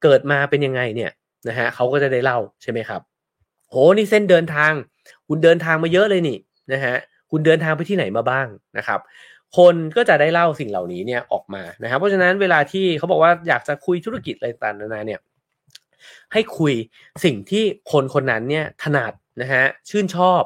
เกิดมาเป็นยังไงเนี่ยนะฮะเขาก็จะได้เล่าใช่ไหมครับโหนี่เส้นเดินทาง คุณเดินทางมาเยอะเลยนี่นะฮะคุณเดินทางไปที่ไหนมาบ้างนะครับ คนก็จะได้เล่าสิ่งเหล่านี้เนี่ยออกมานะครับ เพราะฉะนั้นเวลาที่เขาบอกว่าอยากจะคุยธุรกิจอะไรต่างๆนานาเนี่ยให้คุยสิ่งที่คนคนนั้นเนี่ยถนัดนะฮะชื่นชอบ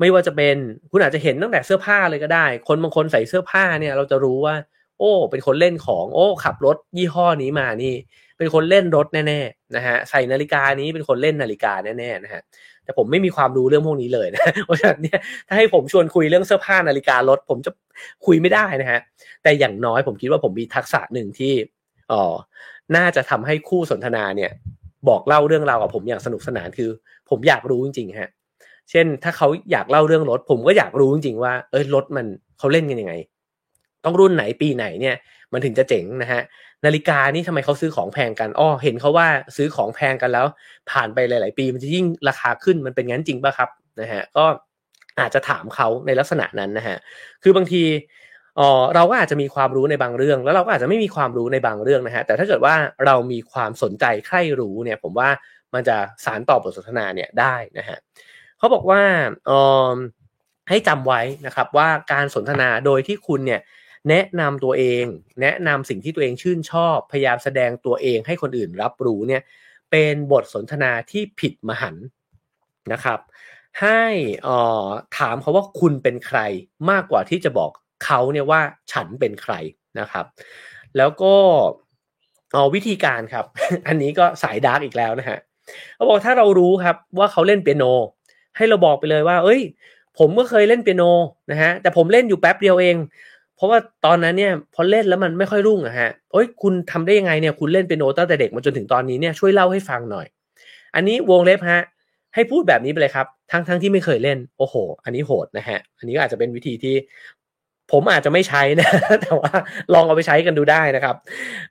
ไม่ว่าจะเป็นคุณอาจจะเห็นตั้งแต่เสื้อผ้าเลยก็ได้ คนบางคนใส่เสื้อผ้าเนี่ยเราจะรู้ว่า โอ้ เป็นคนเล่นของโอ้ ขับรถยี่ห้อนี้มานี่ เป็นคนเล่นรถแน่ๆนะฮะใส่นาฬิกานี้เป็นคนเล่นนาฬิกาแน่ๆนะฮะ แต่ผมไม่มีความรู้เรื่องพวกนี้เลยนะเพราะฉะนั้นเนี่ยถ้าให้ผมชวนคุยเรื่องเสื้อผ้านาฬิการถผมจะคุยไม่ได้นะฮะแต่อย่างน้อยผมคิดว่าผมมีทักษะหนึ่งที่อ๋อน่าจะทำให้คู่สนทนาเนี่ย บอกเล่าเรื่องราวกับผมอย่างสนุกสนานคือ ผมอยากรู้จริงๆฮะเช่น ถ้าเขาอยากเล่าเรื่องรถ ผมก็อยากรู้จริงๆว่า เอ้ยรถมันเขาเล่นกันยังไง ต้องรุ่นไหนปีไหนเนี่ยมันถึงจะเจ๋งนะฮะนาฬิกานี่ทำไมเขาซื้อของแพงกันอ้อเห็นเขาว่าซื้อของแพงกันแล้ว ผ่านไปหลาย ๆ ปีมันจะยิ่งราคาขึ้นมันเป็นงั้นจริงป่ะครับนะฮะก็อาจจะถามเขาในลักษณะนั้นนะฮะคือบางทีเออเราก็อาจจะมีความรู้ในบางเรื่อง แล้วเราก็อาจจะไม่มีความรู้ในบางเรื่องนะฮะแต่ถ้าเกิดว่าเรามีความสนใจใคร่รู้เนี่ยผมว่ามันจะสารต่อบทสนทนาเนี่ยได้นะฮะเขาบอกว่าเออให้จำไว้นะครับว่าการสนทนาโดยที่คุณเนี่ย แนะนำตัวเอง แนะนำสิ่งที่ตัวเองชื่นชอบ พยายามแสดงตัวเองให้คนอื่นรับรู้เนี่ยเป็นบทสนทนาที่ผิดมหันนะครับ ให้อ่าถามเขาว่าคุณเป็นใครมากกว่าที่จะบอกเขาเนี่ยว่าฉันเป็นใครนะครับ แล้วก็วิธีการครับ อันนี้ก็สายดาร์กอีกแล้วนะฮะเขาบอกถ้าเรารู้ครับว่าเขาเล่นเปียโน ให้เราบอกไปเลยว่า เอ้ย ผมก็เคยเล่นเปียโนนะฮะแต่ผมเล่นอยู่แป๊บเดียวเอง ราะว่าตอนนั้นเนี่ยพอเล่นแล้วมันไม่ค่อยรุ่งอะฮะโอ้ยคุณทำได้ยังไงเนี่ยคุณเล่นเป็นโนตั้งแต่เด็กมาจนถึงตอนนี้เนี่ยช่วยเล่าให้ฟังหน่อย อันนี้วงเล็บฮะให้พูดแบบนี้ไปเลยครับ ทั้งทั้งที่ไม่เคยเล่นโอ้โห อันนี้โหดนะฮะ อันนี้ก็อาจจะเป็นวิธีที่ ผมอาจจะไม่ใช้นะ แต่ว่าลองเอาไปใช้กันดูได้นะครับ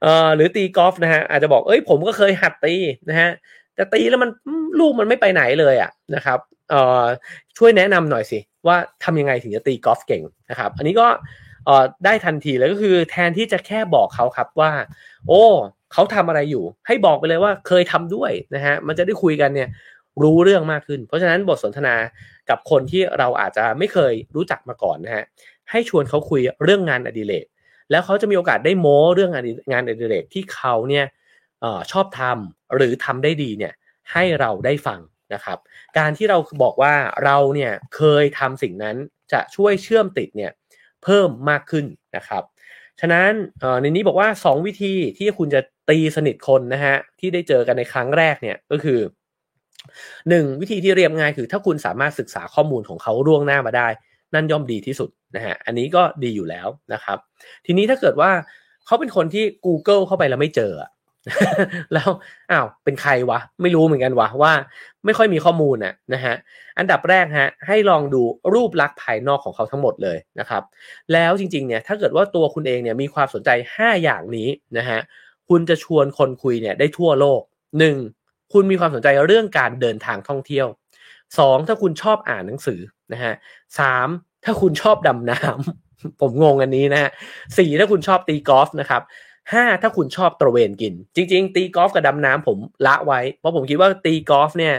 เอ่อหรือตีกอล์ฟนะฮะอาจจะบอกเอ้ยผมก็เคยหัดตีนะฮะแต่ตีแล้วมันลูกมันไม่ไปไหนเลยอะนะครับเอ่อช่วยแนะนำหน่อยสิว่าทำยังไงถึงจะตีกอล์ฟเก่งนะครับ อันนี้ก็ เอ่อได้ทันทีเลยก็คือแทนที่จะแค่บอกเขาครับว่า โอ้เขาทำอะไรอยู่ ให้บอกไปเลยว่าเคยทำด้วยนะฮะมันจะได้คุยกันเนี่ยรู้เรื่องมากขึ้น เพราะฉะนั้นบทสนทนากับคนที่เราอาจจะไม่เคยรู้จักมาก่อนนะฮะให้ชวนเขาคุยเรื่องงานอดิเรกแล้วเขาจะมีโอกาสได้โม้เรื่องงานอดิเรกที่เขาเนี่ยออชอบทำหรือทำได้ดีเนี่ยให้เราได้ฟังนะครับ การที่เราบอกว่าเราเนี่ยเคยทำสิ่งนั้นจะช่วยเชื่อมติดเนี่ย เพิ่มมากขึ้นนะครับฉะนั้นในนี้บอกว่า 2 วิธีที่คุณจะตีสนิทคนนะฮะที่ได้เจอกันในครั้งแรกเนี่ยก็คือ 1. วิธีที่เรียบง่ายคือ ถ้าคุณสามารถศึกษาข้อมูลของเขาล่วงหน้ามาได้ นั่นย่อมดีที่สุดนะฮะอันนี้ก็ดีอยู่แล้วนะครับ ทีนี้ถ้าเกิดว่าเขาเป็นคนที่ Google เข้าไปแล้วไม่เจอ แล้วอ้าวเป็นใครวะ ไม่รู้เหมือนกันวะว่าไม่ค่อยมีข้อมูลน่ะนะฮะอันดับแรกฮะให้ลองดูรูปลักษณ์ภายนอกของเขาทั้งหมดเลยนะครับ แล้วจริงๆเนี่ยถ้าเกิดว่าตัวคุณเองเนี่ยมีความสนใจ 5 อย่างนี้นะฮะคุณจะชวนคนคุยเนี่ยได้ทั่วโลก 1. คุณมีความสนใจเรื่องการเดินทางท่องเที่ยว 2. ถ้าคุณชอบอ่านหนังสือนะฮะสถ้าคุณชอบดำน้ำผมงงอันนี้นะฮะสี่ถ้าคุณชอบตีกอล์ฟนะครับ ห้าถ้าคุณชอบตระเวนกิน จริง ๆ ตีกอล์ฟกับดำน้ำผมละไว้ เพราะผมคิดว่าตีกอล์ฟเนี่ย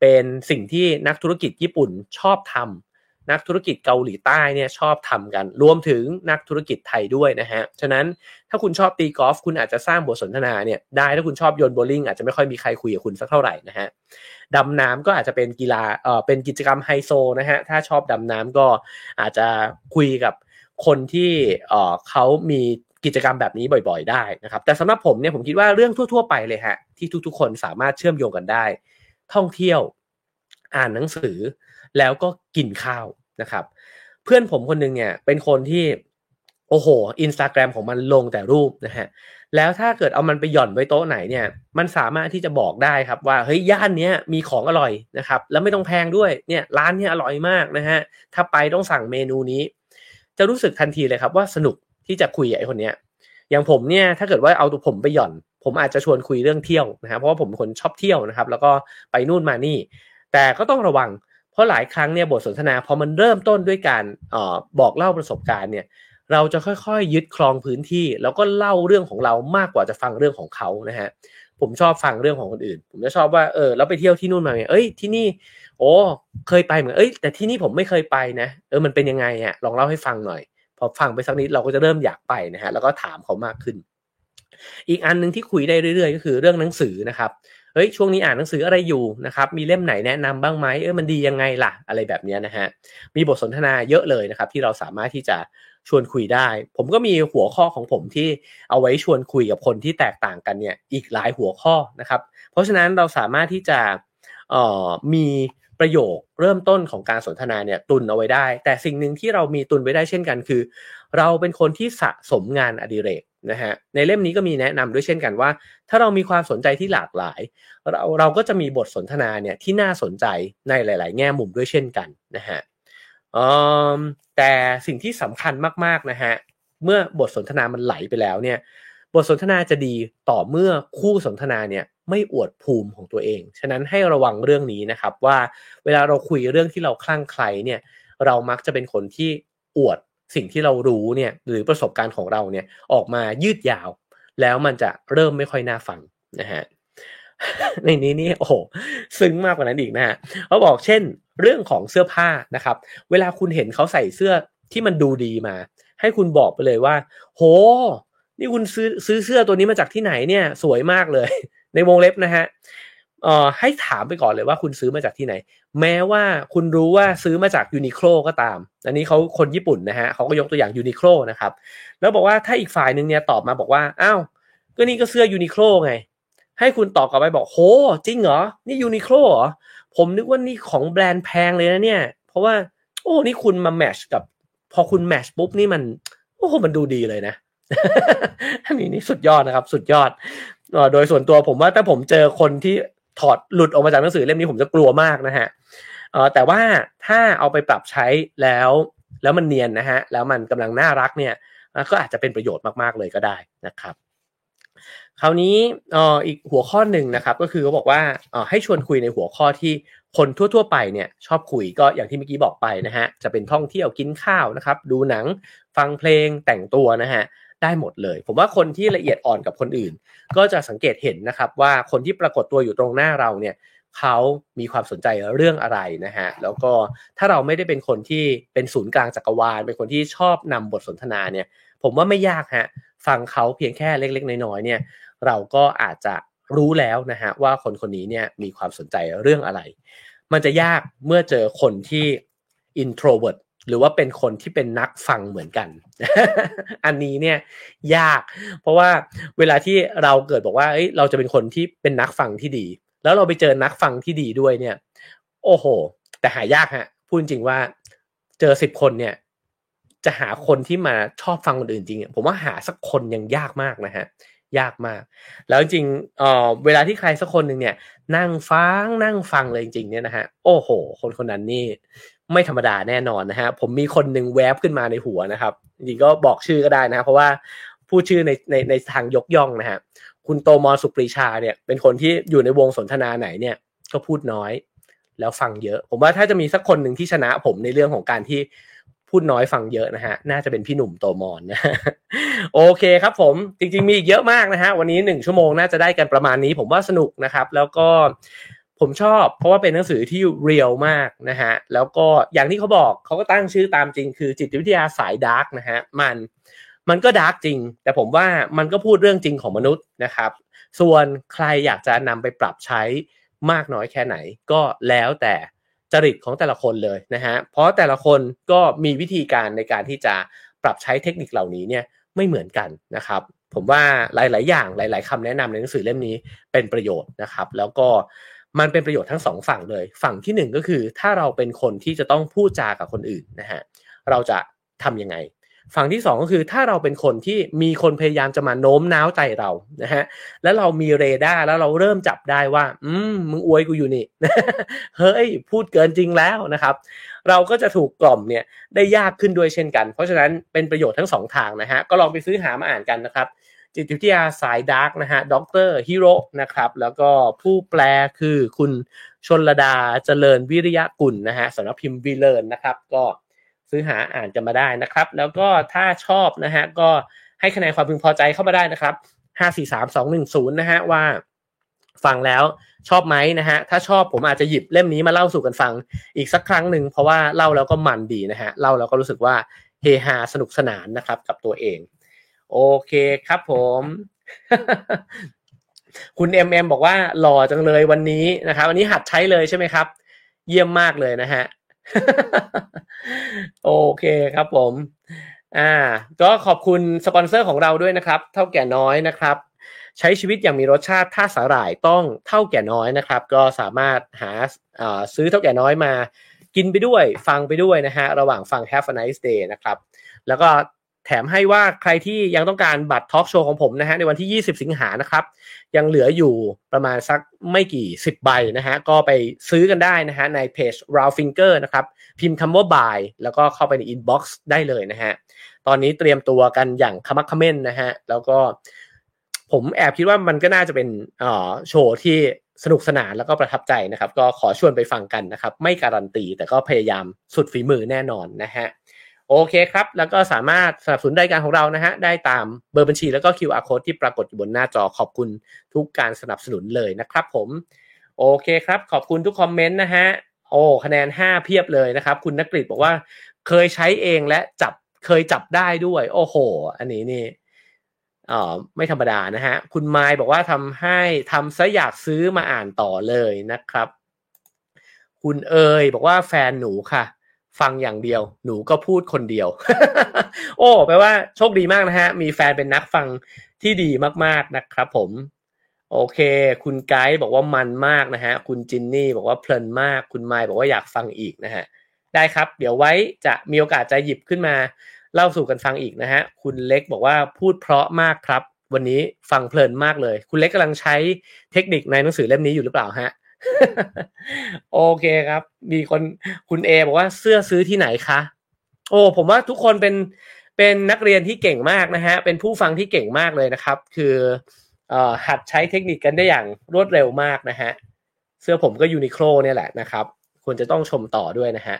เป็นสิ่งที่นักธุรกิจญี่ปุ่นชอบทำนักธุรกิจเกาหลีใต้เนี่ยชอบทำกัน รวมถึงนักธุรกิจไทยด้วยนะฮะ ฉะนั้นถ้าคุณชอบตีกอล์ฟคุณอาจจะสร้างบทสนทนาเนี่ยได้ถ้าคุณชอบโยนโบลิ่งอาจจะไม่ค่อยมีใครคุยกับคุณสักเท่าไหร่นะฮะดำน้ำก็อาจจะเป็นกีฬาเอ่อเป็นกิจกรรมไฮโซนะฮะถ้าชอบดำน้ำก็อาจจะคุยกับคนที่เอ่อเขามี กิจกรรมแบบนี้บ่อย ๆ ได้นะครับ แต่สำหรับผมเนี่ยผมคิดว่าเรื่องทั่ว ๆ ไปเลยฮะที่ทุกๆ คนสามารถเชื่อมโยงกันได้ ท่องเที่ยว อ่านหนังสือ แล้วก็กินข้าวนะครับ เพื่อนผมคนนึงเนี่ยเป็นคนที่โอ้โหอินสตาแกรมของมันลงแต่รูปนะฮะแล้วถ้าเกิดเอามันไปหย่อนไว้โต๊ะไหนเนี่ย มันสามารถที่จะบอกได้ครับว่าเฮ้ยย่านเนี้ยมีของอร่อยนะครับ แล้วไม่ต้องแพงด้วยเนี่ยร้านเนี้ยอร่อยมากนะฮะถ้าไปต้องสั่งเมนูนี้ จะรู้สึกทันทีเลยครับว่าสนุก ที่จะคุยกับไอ้คนเนี้ยอย่างผมเนี่ยถ้าเกิดว่าเอาตัวผมไปหย่อน ผมอาจจะชวนคุยเรื่องเที่ยวนะครับเพราะว่าผมเป็นคนชอบเที่ยวนะครับ แล้วก็ไปนู่นมานี่ แต่ก็ต้องระวัง เพราะหลายครั้งเนี่ยบทสนทนาพอมันเริ่มต้นด้วยการออบอกเล่าประสบการณ์เนี่ยเราจะค่อยๆ ยึดครองพื้นที่ แล้วก็เล่าเรื่องของเรามากกว่าจะฟังเรื่องของเขานะฮะผมชอบฟังเรื่องของคนอื่น ผมจะชอบว่าเออเราไปเที่ยวที่นู่นมาไงเอ้ยที่นี่ โอ้เคยไปเหมือนเอ้ยแต่ที่นี่ผมไม่เคยไปนะ เออมันเป็นยังไงอะลองเล่าให้ฟังหน่อย พอฟังไปสักนิดเราก็จะเริ่มอยากไปนะฮะแล้วก็ถามเขามากขึ้น อีกอันหนึ่งที่คุยได้เรื่อยๆ ก็คือเรื่องหนังสือนะครับเฮ้ยช่วงนี้อ่านหนังสืออะไรอยู่นะครับมีเล่มไหนแนะนำบ้างไหมเออมันดียังไงล่ะอะไรแบบนี้นะฮะมีบทสนทนาเยอะเลยนะครับที่เราสามารถที่จะชวนคุยได้ ผมก็มีหัวข้อของผมที่เอาไว้ชวนคุยกับคนที่แตกต่างกันเนี่ยอีกหลายหัวข้อนะครับ เพราะฉะนั้นเราสามารถที่จะออมี ประโยคเริ่มต้นของการสนทนาเนี่ยตุนเอาไว้ได้ แต่สิ่งหนึ่งที่เรามีตุนไว้ได้เช่นกันคือ เราเป็นคนที่สะสมงานอดิเรกนะฮะในเล่มนี้ก็มีแนะนำด้วยเช่นกันว่า ถ้าเรามีความสนใจที่หลากหลาย เราเราก็จะมีบทสนทนาเนี่ยที่น่าสนใจในหลาย ๆ แง่มุมด้วยเช่นกันนะฮะแต่สิ่งที่สำคัญมาก ๆ นะฮะเมื่อบทสนทนามันไหลไปแล้วเนี่ย บทสนทนาจะดีต่อเมื่อคู่สนทนาเนี่ยไม่อวดภูมิของตัวเอง ฉะนั้นให้ระวังเรื่องนี้นะครับว่าเวลาเราคุยเรื่องที่เราคลั่งไคล้เนี่ยเรามักจะเป็นคนที่อวดสิ่งที่เรารู้เนี่ยหรือประสบการณ์ของเราเนี่ยออกมายืดยาว แล้วมันจะเริ่มไม่ค่อยน่าฟังนะฮะในนี้นี่โอ้ซึ้งมากกว่านั้นอีกนะฮะเขาบอกเช่น เรื่องของเสื้อผ้านะครับ เวลาคุณเห็นเขาใส่เสื้อที่มันดูดีมา ให้คุณบอกไปเลยว่า โห นี่คุณซื้อซื้อเสื้อตัวนี้มาจากที่ไหนเนี่ย สวยมากเลย ในวงเล็บนะฮะเอ่อให้ถามไปก่อนเลยว่าคุณซื้อมาจากที่ไหน แม้ว่าคุณรู้ว่าซื้อมาจากยูนิโคลก็ตาม อันนี้เขาคนญี่ปุ่นนะฮะเขาก็ยกตัวอย่างยูนิโคลนะครับ แล้วบอกว่าถ้าอีกฝ่ายหนึ่งเนี่ยตอบมาบอกว่าอ้าวก็นี่ก็เสื้อยูนิโคลไง ให้คุณตอบกลับไปบอกโหจริงเหรอ นี่ยูนิโคลเหรอ ผมนึกว่านี่ของแบรนด์แพงเลยนะเนี่ย เพราะว่า โอ้นี่คุณมาแมชกับ พอคุณแมชปุ๊บนี่มัน โอ้โหมันดูดีเลยนะ อันนี้นี่สุดยอดนะครับ สุดยอดโดยส่วนตัวผมว่าถ้าผมเจอคนที่ถอดหลุดออกมาจากหนังสือเล่มนี้ผมจะกลัวมากนะฮะแต่ว่าถ้าเอาไปปรับใช้แล้ว แล้วมันเนียนนะฮะแล้วมันกำลังน่ารักเนี่ยก็อาจจะเป็นประโยชน์มากๆเลยก็ได้นะครับ คราวนี้อีกหัวข้อหนึ่งนะครับก็คือเขาบอกว่าให้ชวนคุยในหัวข้อที่คนทั่ว ๆ ไปเนี่ยชอบคุยก็อย่างที่เมื่อกี้บอกไปนะฮะจะเป็นท่องเที่ยวกินข้าวนะครับ ดูหนังฟังเพลงแต่งตัวนะฮะ ได้หมดเลย ผมว่าคนที่ละเอียดอ่อนกับคนอื่น ก็จะสังเกตเห็นนะครับว่าคนที่ปรากฏตัวอยู่ตรงหน้าเราเนี่ยเขามีความสนใจเรื่องอะไรนะฮะแล้วก็ถ้าเราไม่ได้เป็นคนที่เป็นศูนย์กลางจักรวาล เป็นคนที่ชอบนำบทสนทนาเนี่ย ผมว่าไม่ยากฮะฟังเขาเพียงแค่เล็ก ๆ น้อยๆเนี่ย เราก็อาจจะรู้แล้วนะฮะว่าคนคนนี้เนี่ยมีความสนใจเรื่องอะไร มันจะยากเมื่อเจอคนที่ introvert หรือว่าเป็นคนที่เป็นนักฟังเหมือนกัน อันนี้เนี่ยยาก เพราะว่าเวลาที่เราเกิดบอกว่าเอ้ยเราจะเป็นคนที่เป็นนักฟังที่ดี แล้วเราไปเจอนักฟังที่ดีด้วยเนี่ย โอ้โห แต่หายากฮะพูดจริงว่าเจอสิบคนเนี่ย จะหาคนที่มาชอบฟังคนอื่นจริงผมว่าหาสักคนยังยากมากนะฮะยากมาก แล้วจริงเอ่อเวลาที่ใครสักคนหนึ่งเนี่ย นั่งฟังนั่งฟังเลยจริงๆเนี่ยนะฮะโอ้โห คนคนนั้นนี่ ไม่ธรรมดาแน่นอนนะฮะผมมีคนหนึ่งแวบขึ้นมาในหัวนะครับจริงก็บอกชื่อก็ได้นะเพราะว่าพูดชื่อในในในทางยกย่องนะฮะคุณโตมอสุปรีชาเนี่ย เป็นคนที่อยู่ในวงสนทนาไหนเนี่ย ก็พูดน้อย แล้วฟังเยอะ ผมว่าถ้าจะมีสักคนหนึ่งที่ชนะผมในเรื่องของการที่พูดน้อยฟังเยอะนะฮะ น่าจะเป็นพี่หนุ่มโตมอนนะโอเคครับ ผมจริง ๆ มีอีกเยอะมากนะฮะวันนี้หนึ่งชั่วโมงน่าจะได้กันประมาณนี้ ผมว่าสนุกนะครับ แล้วก็ ผมชอบ เพราะว่าเป็นหนังสือที่ real มากนะฮะแล้วก็อย่างที่เขาบอกเขาก็ตั้งชื่อตามจริง คือจิตวิทยาสายดาร์กนะฮะมันมันก็ดาร์กจริง แต่ผมว่ามันก็พูดเรื่องจริงของมนุษย์นะครับ ส่วนใครอยากจะนำไปปรับใช้มากน้อยแค่ไหน ก็แล้วแต่จริตของแต่ละคนเลยนะฮะเพราะแต่ละคนก็มีวิธีการในการที่จะปรับใช้เทคนิคเหล่านี้เนี่ยไม่เหมือนกันนะครับ ผมว่าหลาย ๆ อย่างหลาย ๆคำแนะนำในหนังสือเล่มนี้เป็นประโยชน์นะครับ แล้วก็ มันเป็นประโยชน์ทั้งสองฝั่งเลย ฝั่งที่หนึ่งก็คือถ้าเราเป็นคนที่จะต้องพูดจากับคนอื่นนะฮะเราจะทํำยังไง ฝั่งที่สองก็คือถ้าเราเป็นคนที่มีคนพยายามจะมาโน้มน้าวใจเรานะฮะแล้วเรามีเรดาร์แล้วเราเริ่มจับได้ว่า อืมมึงอวยกูอยู่นี่เฮ้ยพูดเกินจริงแล้วนะครับ เราก็จะถูกกล่อมเนี่ยได้ยากขึ้นด้วยเช่นกัน เพราะฉะนั้นเป็นประโยชน์ทั้งสองทางนะฮะก็ลองไปซื้อหามาอ่านกันนะครับ จิตวิทยาสายดาร์กนะฮะดร.ฮิโร่นะครับ แล้วก็ผู้แปลคือคุณชนระดาเจริญวิริยะกุลนะฮะสำนักพิมพ์วิเลนนะครับ ก็ซื้อหาอ่านกันมาได้นะครับ แล้วก็ถ้าชอบนะฮะก็ให้คะแนนความพึงพอใจเข้ามาได้นะครับห้าสี่สามสองหนึ่งศูนย์นะฮะว่าฟังแล้วชอบไหมนะฮะ ถ้าชอบผมอาจจะหยิบเล่มนี้มาเล่าสู่กันฟังอีกสักครั้งหนึ่งเพราะว่าเล่าแล้วก็มันดีนะฮะ เล่าแล้วก็รู้สึกว่าเฮฮาสนุกสนานนะครับกับตัวเอง โอเคครับผม คุณเอ็มเอ็มบอกว่าหล่อจังเลยวันนี้นะครับวันนี้หัดใช้เลยใช่ไหมครับ เยี่ยมมากเลยนะฮะ โอเคครับผม อ่า ก็ขอบคุณสปอนเซอร์ของเราด้วยนะครับ เท่าแก่น้อยนะครับใช้ชีวิตอย่างมีรสชาติถ้าสาหร่ายต้องเท่าแก่น้อยนะครับ ก็สามารถหาซื้อเท่าแก่น้อยมา กินไปด้วยฟังไปด้วยนะฮะ ระหว่างฟัง Have a nice day นะครับ แล้วก็ แถมให้ว่าใครที่ยังต้องการบัตรทอล์กโชว์ของผมนะฮะในวันที่ 20 สิงหานะครับ ยังเหลืออยู่ประมาณสักไม่กี่ 10 ใบนะฮะก็ไปซื้อกันได้นะฮะในเพจ r a l Finger นะครับพิมพ์คำว่า buy แล้วก็เข้าไปใน inbox ได้เลยนะฮะตอนนี้เตรียมตัวกันอย่างขมักขม้นนะฮะแล้วก็ผมแอบคิดว่ามันก็น่าจะเป็นโชว์ที่สนุกสนานแล้วก็ประทับใจนะครับ ก็ขอชวนไปฟังกันนะครับ ไม่การันตีแต่ก็พยายามสุดฝีมือแน่นอนนะฮะ โอเคครับ แล้วก็สามารถสนับสนุนรายการของเรานะฮะได้ตามเบอร์บัญชีแล้วก็ QR code ที่ปรากฏอยู่บนหน้าจอขอบคุณทุกการสนับสนุนเลยนะครับผม โอเคครับ ขอบคุณทุกคอมเมนต์นะฮะโอ้คะแนน 5 เพียบเลยนะครับ คุณนักกฤษบอกว่า เคยใช้เองและจับเคยจับได้ด้วย โอ้โห อันนี้นี่อ๋อไม่ธรรมดานะฮะ คุณไมล์บอกว่าทำให้ทำซะอยากซื้อมาอ่านต่อเลยนะครับ คุณเอยบอกว่าแฟนหนูค่ะ ฟังอย่างเดียว หนูก็พูดคนเดียว โอ้แปลว่าโชคดีมากนะฮะ มีแฟนเป็นนักฟังที่ดีมากๆนะครับผม โอเค คุณไกด์บอกว่ามันมากนะฮะ คุณจินนี่บอกว่าเพลินมาก คุณไมล์บอกว่าอยากฟังอีกนะฮะ ได้ครับ เดี๋ยวไว้จะมีโอกาสจะหยิบขึ้นมา เล่าสู่กันฟังอีกนะฮะ คุณเล็กบอกว่าพูดเพราะมากครับ วันนี้ฟังเพลินมากเลย คุณเล็กกำลังใช้เทคนิคในหนังสือเล่มนี้อยู่หรือเปล่าฮะ โอเคครับ มีคนคุณเอบอกว่าเสื้อซื้อที่ไหนคะ โอ้ ผมว่าทุกคนเป็นเป็นนักเรียนที่เก่งมากนะฮะ เป็นผู้ฟังที่เก่งมากเลยนะครับ คืออหัดใช้เทคนิคกันได้อย่างรวดเร็วมากนะฮะ เสื้อผมก็ยูนิโคลเนี่ยแหละนะครับ ควรจะต้องชมต่อด้วยนะฮะ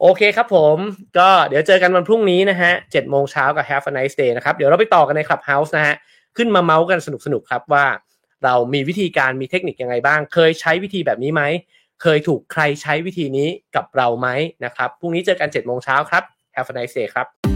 โอเคครับผม ก็เดี๋ยวเจอกันวันพรุ่งนี้นะฮะเจ็ดโมงเช้ากับ Have a nice day นะครับ เดี๋ยวเราไปต่อกันใน Clubhouse นะฮะ ขึ้นมาเมาส์กันสนุกๆครับว่า เรามีวิธีการมีเทคนิคยังไงบ้าง เคยใช้วิธีแบบนี้ไหม เคยถูกใครใช้วิธีนี้กับเราไหมนะครับพรุ่งนี้เจอกัน7จ็ดโมงเช้าครับ Have a nice day ครับ